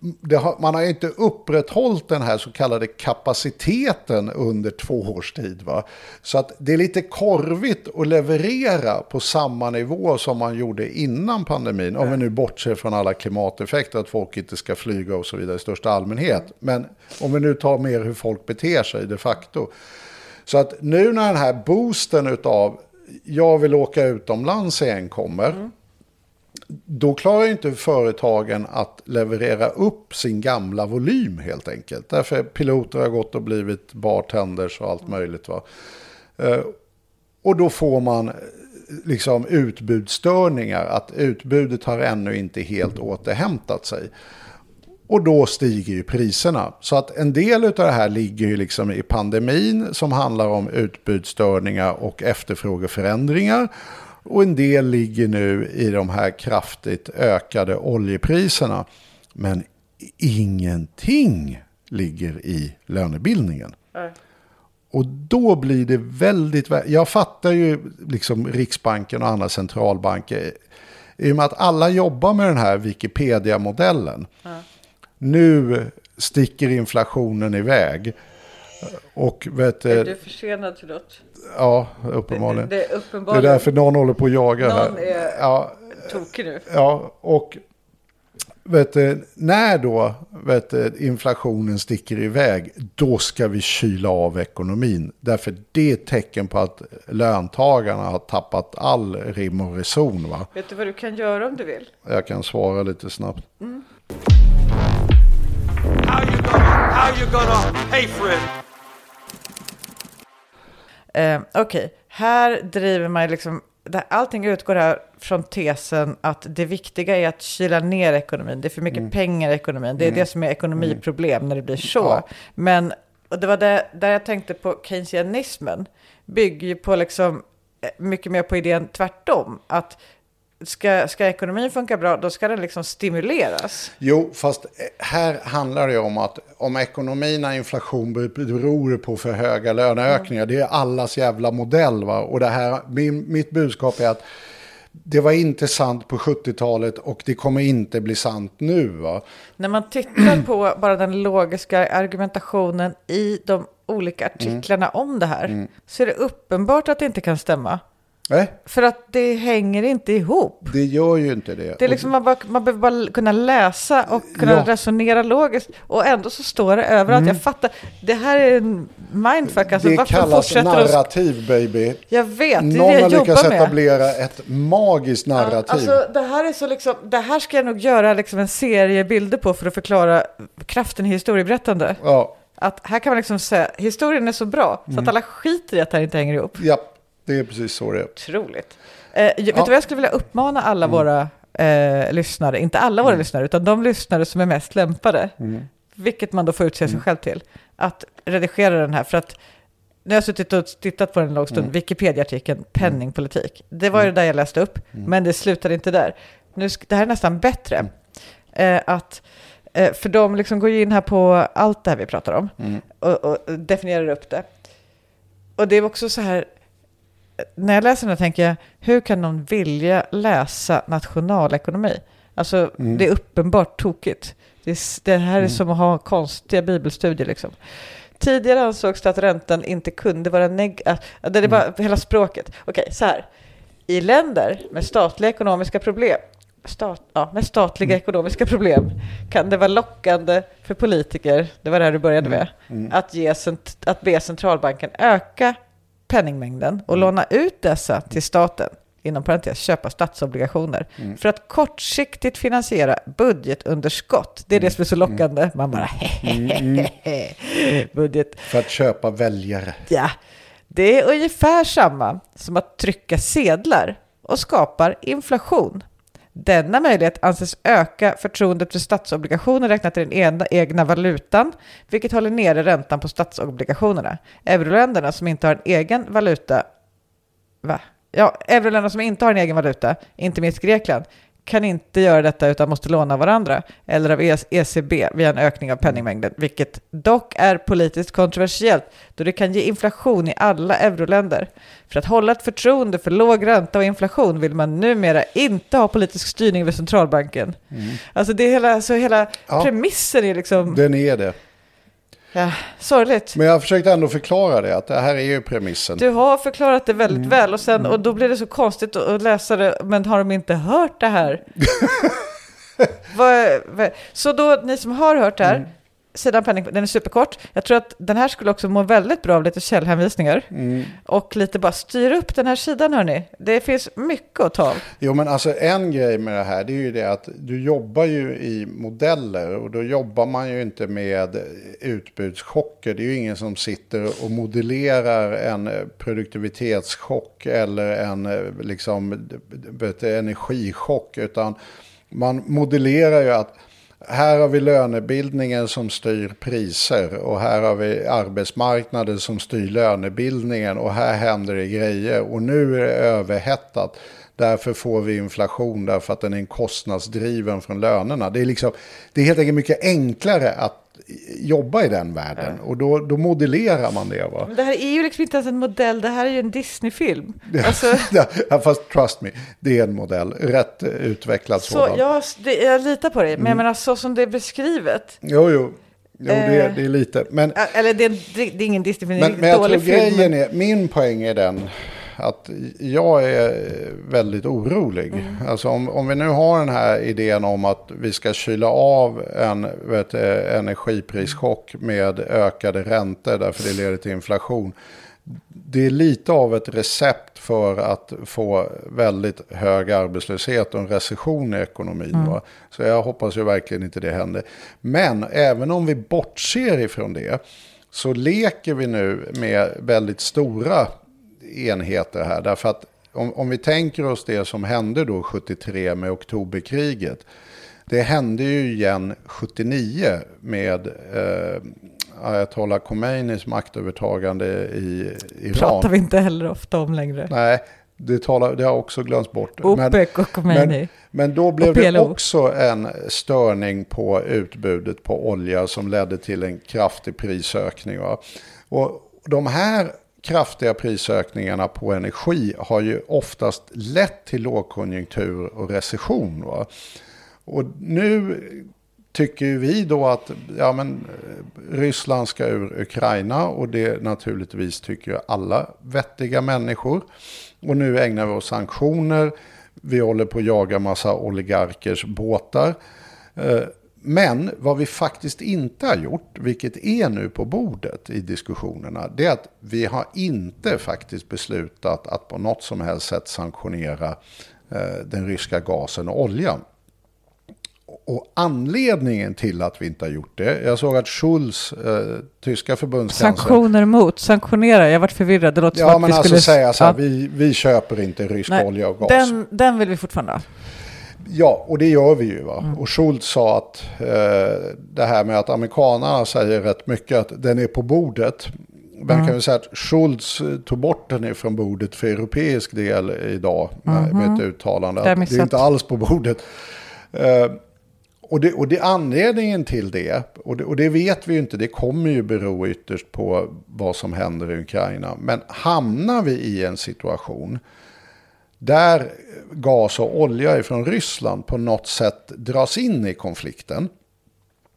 det har, man har inte upprätthållit den här så kallade kapaciteten under två års tid. Va? Så att det är lite korvigt att leverera på samma nivå som man gjorde innan pandemin. Om vi nu bortser från alla klimateffekter, att folk inte ska flyga och så vidare i största allmänhet. Men om vi nu tar mer hur folk beter sig de facto. Så att nu när den här boosten av jag vill åka utomlands igen kommer. Mm. Då klarar inte företagen att leverera upp sin gamla volym helt enkelt. Därför piloter har gått och blivit bartenders och allt möjligt. Va? Eh, och då får man eh, liksom utbudsstörningar. Att utbudet har ännu inte helt återhämtat sig. Och då stiger ju priserna. Så att en del av det här ligger ju liksom i pandemin som handlar om utbudsstörningar och efterfrågeförändringar. Och en del ligger nu i de här kraftigt ökade oljepriserna. Men ingenting ligger i lönebildningen. Och då blir det väldigt... vä- Jag fattar ju liksom Riksbanken och andra centralbanker. I och med att alla jobbar med den här Wikipedia-modellen. Nu sticker inflationen iväg. Och vet Är du, du försenad till något? Ja, uppenbarligen. Det, det är Det är uppenbarligen därför någon håller på att jaga Någon här. är- Ja, tokig nu. ja, och vet du, när då vet du, inflationen sticker iväg, då ska vi kyla av ekonomin. Därför det är ett tecken på att löntagarna har tappat all rim och reson. Va? Vet du vad du kan göra om du vill? Jag kan svara lite snabbt. How you gonna, how you gonna pay for it? Eh, Okej, här driver man liksom, där allting utgår här från tesen att det viktiga är att kyla ner ekonomin. Det är för mycket pengar i ekonomin. Det är det som är ekonomiproblem när det blir så. Ja. Men, och det var där, där jag tänkte på keynesianismen, bygger ju på liksom eh, mycket mer på idén tvärtom. Att ska, ska ekonomin funka bra, då ska den liksom stimuleras. Jo, fast eh, här handlar det om att om ekonomin och inflation ber- beror på för höga löneökningar. Det är allas jävla modell. Va? Och det här, min, mitt budskap är att det var inte sant på 70-talet och det kommer inte bli sant nu. Va? När man tittar på bara den logiska argumentationen i de olika Mm. artiklarna om det här så är det uppenbart att det inte kan stämma. Nej, För att det hänger inte ihop. det gör ju inte det. Det är liksom man, bara, man behöver bara kunna läsa och kunna Ja. resonera logiskt. Och ändå så står det överallt. Jag fattar. Det här är en mindfuck. Alltså, Mm. det varför kallas narrativ, baby. Jag vet, det är Någon det har jag lyckats jobbar med. etablera ett magiskt narrativ. Alltså, det, här är så liksom, det här ska jag nog göra liksom en serie bilder på för att förklara kraften i historieberättande. ja, Att här kan man liksom säga, historien är så bra så Mm. att alla skiter i att det här inte hänger ihop. ja, det är precis så det är. Otroligt. Eh, vet du vad jag skulle vilja uppmana alla Mm. våra eh, lyssnare, inte alla våra lyssnare, utan de lyssnare som är mest lämpade, Mm. vilket man då får utse sig själv till, att redigera den här. För att jag har suttit och tittat på den en lång stund, Mm. Wikipedia-artikeln, penningpolitik, det var ju det där jag läste upp, Mm. men det slutade inte där. Nu, det här är nästan bättre. Mm. Eh, att, eh, för de liksom går ju in här på allt det här vi pratar om Mm. och, och definierar upp det. Och det är också så här, när jag läser den tänker jag, hur kan någon vilja läsa nationalekonomi? Alltså, Mm. det är uppenbart tokigt. Det, är, det här är som att ha konstiga bibelstudier liksom. Tidigare ansågs det att räntan inte kunde vara negativ. Det är bara hela språket. Okej, så här. I länder med statliga ekonomiska problem Stat, ja, med statliga ekonomiska problem kan det vara lockande för politiker, det var det här du började med, att, ge, att be centralbanken öka penningmängden och låna ut dessa till staten, inom parentes köpa statsobligationer, för att kortsiktigt finansiera budgetunderskott. Det är det som är så lockande. Man bara budget. För att köpa väljare. Ja, det är ungefär samma som att trycka sedlar och skapar inflation. Denna möjlighet anses öka förtroendet för statsobligationer räknat i den egna valutan, vilket håller nere räntan på statsobligationerna. Euroländerna som inte har en egen valuta, va? Ja, euroländerna som inte har en egen valuta, inte minst Grekland, kan inte göra detta utan måste låna varandra eller av ECB via en ökning av penningmängden, vilket dock är politiskt kontroversiellt då det kan ge inflation i alla euroländer. För att hålla ett förtroende för låg ränta och inflation vill man numera inte ha politisk styrning vid centralbanken. Alltså det är hela, så hela Ja. premissen är liksom, Den är det. Ja, sorgligt. Men jag försökte ändå förklara det, att det här är ju premissen. Du har förklarat det väldigt väl och, sen, och då blir det så konstigt att- läsa det, men har de inte hört det här? [LAUGHS] så då, ni som har hört det här, sidan penning, den är superkort. Jag tror att den här skulle också må väldigt bra av lite källhänvisningar. Och lite bara styr upp den här sidan hörni. Det finns mycket att ta av. Jo men alltså en grej med det här det är ju det att du jobbar ju i modeller och då jobbar man ju inte med utbudschocker. Det är ju ingen som sitter och modellerar en produktivitetschock eller en liksom, energichock utan man modellerar ju att här har vi lönebildningen som styr priser och här har vi arbetsmarknaden som styr lönebildningen och här händer det grejer och nu är det överhettat. Därför får vi inflation därför att den är kostnadsdriven från lönerna. Det är, liksom, det är helt enkelt mycket enklare att jobba i den världen och då, då modellerar man det. Va? Men det här är ju liksom inte ens en modell, det här är ju en Disney-film. Alltså, [LAUGHS] Ja, fast trust me, det är en modell, rätt utvecklad så sådan. jag, det, jag litar på dig, men jag menar så som det är beskrivet. Jo, jo, jo det, är, Eh. det är lite. Men, Eller det är, det är ingen Disney-film, det är Men, en men jag tror grejen är, min poäng är den att jag är väldigt orolig. Mm. Alltså om, om vi nu har den här idén om att vi ska kyla av en vet, eh, energiprischock med ökade räntor därför det leder till inflation. Det är lite av ett recept för att få väldigt hög arbetslöshet och en recession i ekonomin. Va? Så jag hoppas ju verkligen inte det händer. Men även om vi bortser ifrån det så leker vi nu med väldigt stora enheter här. Därför att om, om vi tänker oss det som hände då 73 med oktoberkriget. Det hände ju igen 79 med eh, Ayatollah Khomeinis maktövertagande i Iran. pratar vi inte heller ofta om längre. Nej, det, talar, det har också glömts bort. OPEC och Khomeini. men, men då blev det också en störning på utbudet på olja som ledde till en kraftig prisökning. Va? Och de här kraftiga prisökningarna på energi har ju oftast lett till lågkonjunktur och recession. Va? Och nu tycker ju vi då att ja, men, Ryssland ska ur Ukraina och det naturligtvis tycker ju alla vettiga människor. Och nu ägnar vi oss sanktioner. Vi håller på att jaga massa oligarkers båtar. Eh, men vad vi faktiskt inte har gjort, vilket är nu på bordet i diskussionerna, det är att vi har inte faktiskt beslutat att på något som helst sätt sanktionera eh, den ryska gasen och oljan. Och anledningen till att vi inte har gjort det, jag såg att Schulz, eh, tyska förbundskansler, Sanktioner mot, sanktionera, jag varit förvirrad. Det låter som Ja, att men vi alltså skulle... säga så här, Ja. vi, vi köper inte rysk Nej, olja och gas. Den, den vill vi fortfarande ha. Ja, och det gör vi ju. Mm. Och Schultz sa att eh, det här med att amerikanerna säger rätt mycket att den är på bordet. Man Mm. kan väl säga att Schultz eh, tog bort den ifrån bordet för europeisk del idag med, med ett uttalande. Att det är inte alls på bordet. Eh, och det, och det anledningen till det, och det, och det vet vi ju inte, det kommer ju bero ytterst på vad som händer i Ukraina. Men hamnar vi i en situation där gas och olja från Ryssland på något sätt dras in i konflikten,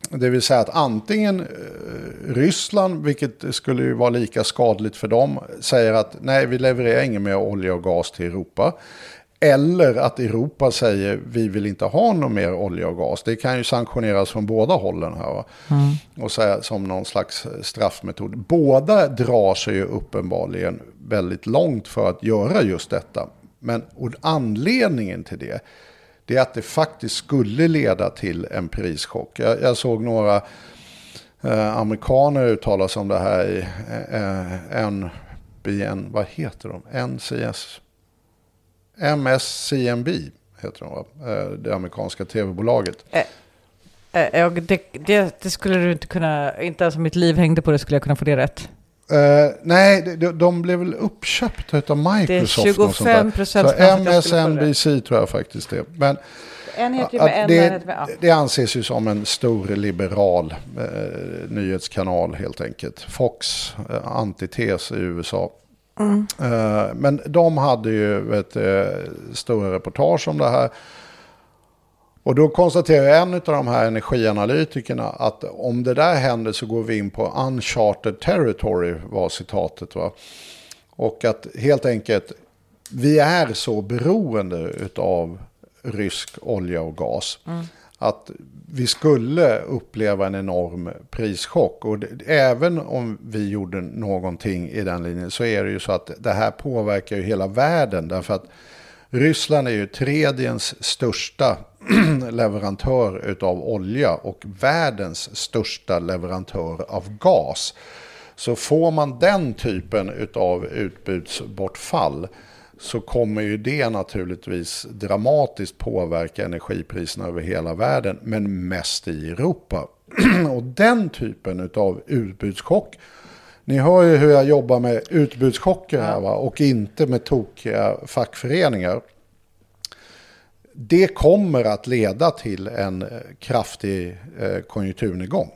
Det vill säga att antingen eh, Ryssland, vilket skulle ju vara lika skadligt för dem, säger att nej, vi levererar ingen mer olja och gas till Europa. Eller att Europa säger vi vill inte ha någon mer olja och gas. Det kan ju sanktioneras från båda hållen här. Va? Och säga som någon slags straffmetod. Båda drar sig ju uppenbarligen väldigt långt för att göra just detta. Men och anledningen till det, det är att det faktiskt skulle leda till en prischock. Jag, jag såg några eh, amerikaner uttala sig om det här i eh, eh NBN, vad heter de? NCS? MSCNB heter de va? Eh, Det amerikanska tv-bolaget. Eh, eh det, det, det skulle du inte kunna, inte ens om mitt liv hängde på det skulle jag kunna få det rätt. Eh, nej, de- de, blev väl uppköpta av Microsoft. sånt där. 25% Så chans att jag skulle få det. MSNBC tror jag faktiskt det. Men En heter ju med en, det, en heter med ja. det anses ju som en stor liberal eh, nyhetskanal helt enkelt. Fox, eh, antites i USA. Eh, men de hade ju vet, eh, stora reportage om det här. Och då konstaterar en av de här energianalytikerna att om det där händer så går vi in på uncharted territory var citatet. Va? Och att helt enkelt vi är så beroende av rysk olja och gas. Att vi skulle uppleva en enorm prischock. Och det, även om vi gjorde någonting i den linjen så är det ju så att det här påverkar ju hela världen. Därför att Ryssland är ju tredjens största [CLEARS THROAT] leverantör av olja och världens största leverantör av gas. Så får man den typen av utbudsbortfall så kommer ju det naturligtvis dramatiskt påverka energipriserna över hela världen, men mest i Europa. [CLEARS THROAT] Och den typen av utbudschock, ni hör ju hur jag jobbar med utbudschocker här va? och inte med tokiga fackföreningar. Det kommer att leda till en eh, kraftig eh, konjunkturnedgång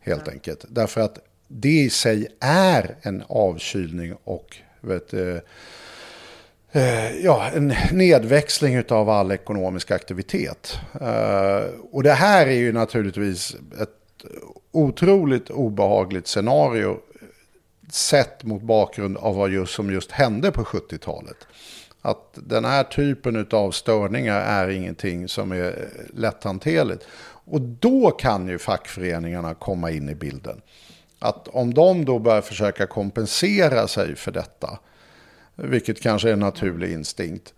helt enkelt. Därför att det i sig är en avkylning och vet, eh, ja, en nedväxling av all ekonomisk aktivitet. Och det här är ju naturligtvis ett otroligt obehagligt scenario sett mot bakgrund av vad just, som just hände på 70-talet. Att den här typen av störningar är ingenting som är lätthanterligt. Och då kan ju fackföreningarna komma in i bilden. Att om de då börjar försöka kompensera sig för detta, vilket kanske är en naturlig instinkt,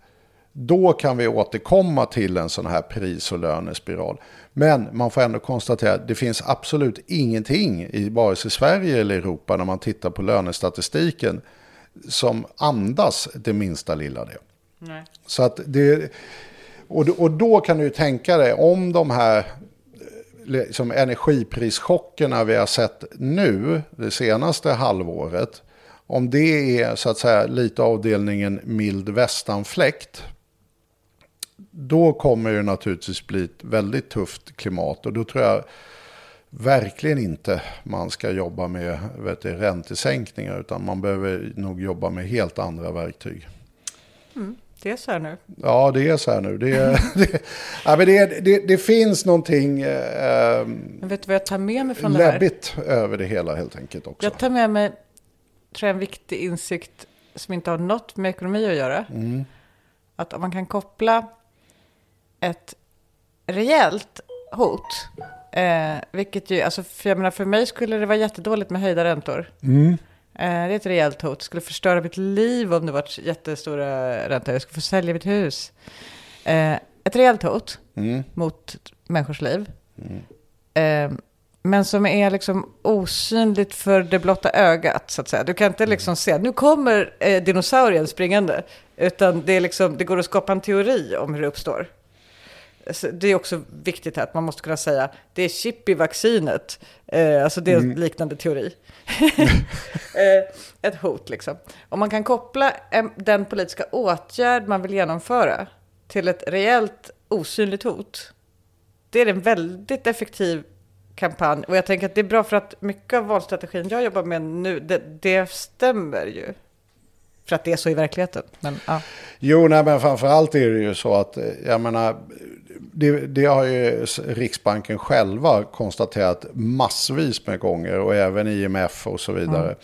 då kan vi återkomma till en sån här pris och lönespiral. Men man får ändå konstatera att det finns absolut ingenting i vare sig Sverige eller Europa när man tittar på lönestatistiken som andas det minsta lilla det. Så att det, och, och då kan du ju tänka dig om de här liksom energiprischockerna vi har sett nu, det senaste halvåret, om det är så att säga lite avdelningen mild västanfläkt, då kommer det naturligtvis bli ett väldigt tufft klimat och då tror jag verkligen inte man ska jobba med vet du, räntesänkningar utan man behöver nog jobba med helt andra verktyg. Det är så här nu. Ja, det är så här nu. Det, [LAUGHS] det, ja, men det, det, det finns någonting eh, Men vet du vad jag tar med mig från det här? läbbigt över det hela helt enkelt också. Jag tar med mig, tror jag, en viktig insikt som inte har något med ekonomi att göra. Mm. Att om man kan koppla ett rejält hot, eh, vilket ju, alltså för, jag menar, för mig skulle det vara jättedåligt med höjda räntor. Mm. Eh, det är ett rejält hot. Det skulle förstöra mitt liv om det var jättestora räntor. Jag skulle få sälja mitt hus. Eh, ett rejält hot Mm. mot människors liv. Eh, men som är liksom osynligt för det blotta ögat, så att säga. Du kan inte liksom se, nu kommer eh, dinosaurien springande. Utan det, är liksom, det går att skapa en teori om hur det uppstår. Så det är också viktigt här att man måste kunna säga, det är chip i vaccinet. Eh, alltså det är en liknande teori. [LAUGHS] eh, ett hot liksom. Om man kan koppla en, den politiska åtgärd man vill genomföra till ett reellt osynligt hot. Det är en väldigt effektiv kampanj. Och jag tänker att det är bra för att mycket av valstrategin jag jobbar med nu, det, det stämmer ju. För att det är så i verkligheten. Men, ja. Jo, nej, men framförallt är det ju så att, eh, jag menar, det, det har ju Riksbanken själva konstaterat massvis med gånger och även IMF och så vidare.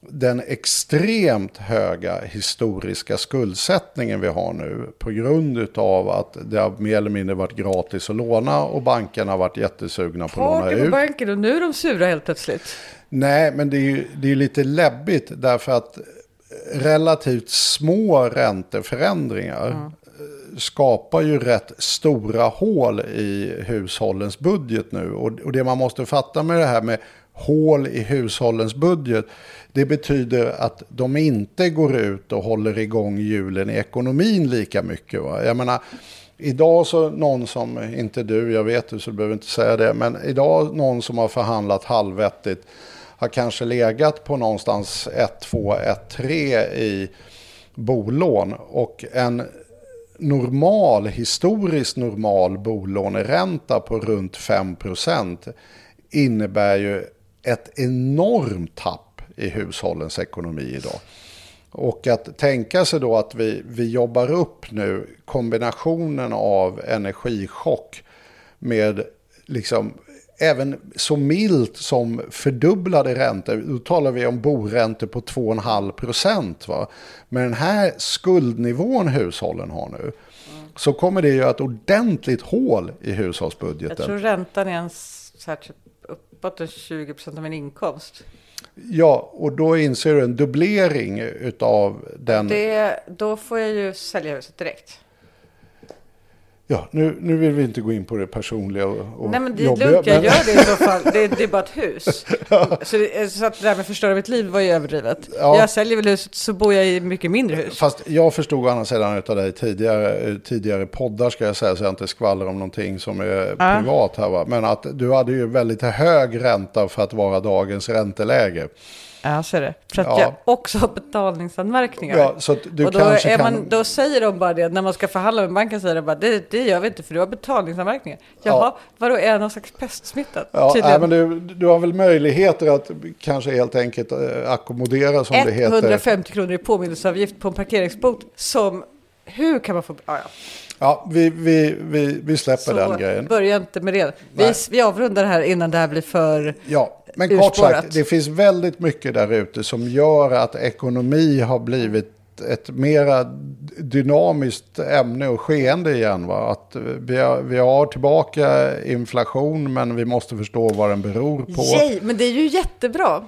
Den extremt höga historiska skuldsättningen vi har nu på grund av att det har mer eller mindre varit gratis att låna och bankerna har varit jättesugna på att låna Party på ut. banken och nu är de sura helt plötsligt. Nej, men det är ju det är lite läbbigt därför att relativt små ränteförändringar eh, skapar ju rätt stora hål i hushållens budget nu. Och, och det man måste fatta med det här med hål i hushållens budget, det betyder att de inte går ut och håller igång hjulen i ekonomin lika mycket. Va? Jag menar, Idag så någon som, inte du, jag vet du så du behöver inte säga det, men idag någon som har förhandlat halvvettigt har kanske legat på någonstans 1, 2, 1, 3 i bolån och en normal, historiskt normal bolåneränta på runt 5% innebär ju ett enormt tapp i hushållens ekonomi idag. Och att tänka sig då att vi, vi jobbar upp nu kombinationen av energichock med liksom även så milt som fördubblade räntor. Då talar vi om boräntor på 2,5 procent. Med den här skuldnivån hushållen har nu så kommer det ju ett ordentligt hål i Jag hushållsbudgeten. tror räntan är en så här, typ uppåt en 20 procent av min inkomst. Ja, och då inser du en dubblering av den. Det, då får jag ju sälja huset direkt. Ja, nu, nu vill vi inte gå in på det personliga och, och Nej men det är jobbiga, lugnt, jag men- gör det i så fall. [LAUGHS] Det, det är bara ett hus. Så, det, så att det där med förstöra mitt liv var ju överdrivet. Ja. Jag säljer väl huset så bor jag i mycket mindre hus. Fast jag förstod å andra sidan av dig tidigare, eh, tidigare poddar ska jag säga, så jag inte skvallrar om någonting som är Ja. privat här va. Men att du hade ju väldigt hög ränta för att vara dagens ränteläge. Ja, så är det. För att Ja. jag också har betalningsanmärkningar. Ja, så att du och då, kanske är kan... man, då säger de bara det, när man ska förhandla med banken säger de bara det, det gör vi inte för du har betalningsanmärkningar. Jaha, Ja. vadå är jag någon slags pestsmittad? Ja, nej, men du, du har väl möjligheter att kanske helt enkelt eh, ackommodera som det heter. 150 kronor i påminnelseavgift på en parkeringsbot som, hur kan man få, ja, ja. Ja, vi, vi, vi, vi släpper Så den grejen. börja inte med det. Vi, Nej. vi avrundar här innan det här blir för, Ja, men kort urspårat. sagt, det finns väldigt mycket där ute som gör att ekonomi har blivit ett mera dynamiskt ämne och skeende igen. Va? Att vi, har, vi har tillbaka inflation men vi måste förstå vad den beror på. Yay, men det är ju jättebra.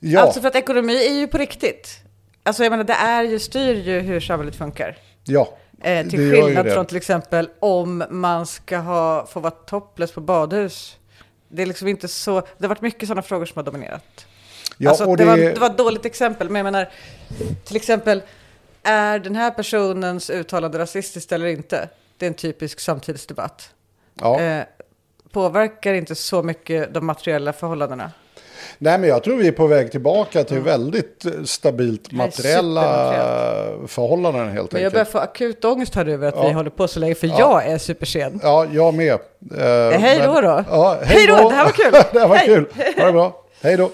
Ja, Alltså för att ekonomi är ju på riktigt. Alltså jag menar det är ju, styr ju hur samhället funkar. ja, Eh, till skillnad från till exempel om man ska ha, få vara topless på badhus. Det är liksom inte så, det har varit mycket sådana frågor som har dominerat. Ja, alltså, det, det- var, det var ett dåligt exempel, men jag menar, till exempel, är den här personens uttalande rasistiskt eller inte? Det är en typisk samtidsdebatt. ja. Eh, påverkar inte så mycket de materiella förhållandena. Nej, men jag tror vi är på väg tillbaka till väldigt eh, stabilt materiella förhållanden helt Men jag enkelt. börjar få akut ångest här över att Ja. vi håller på så länge, för Ja. jag är supersen. Ja, jag med. Eh, hej då men- då. Ja, Hej då, det här var kul. [LAUGHS] det här var Hej. kul. Ha det bra. [LAUGHS] Hej då.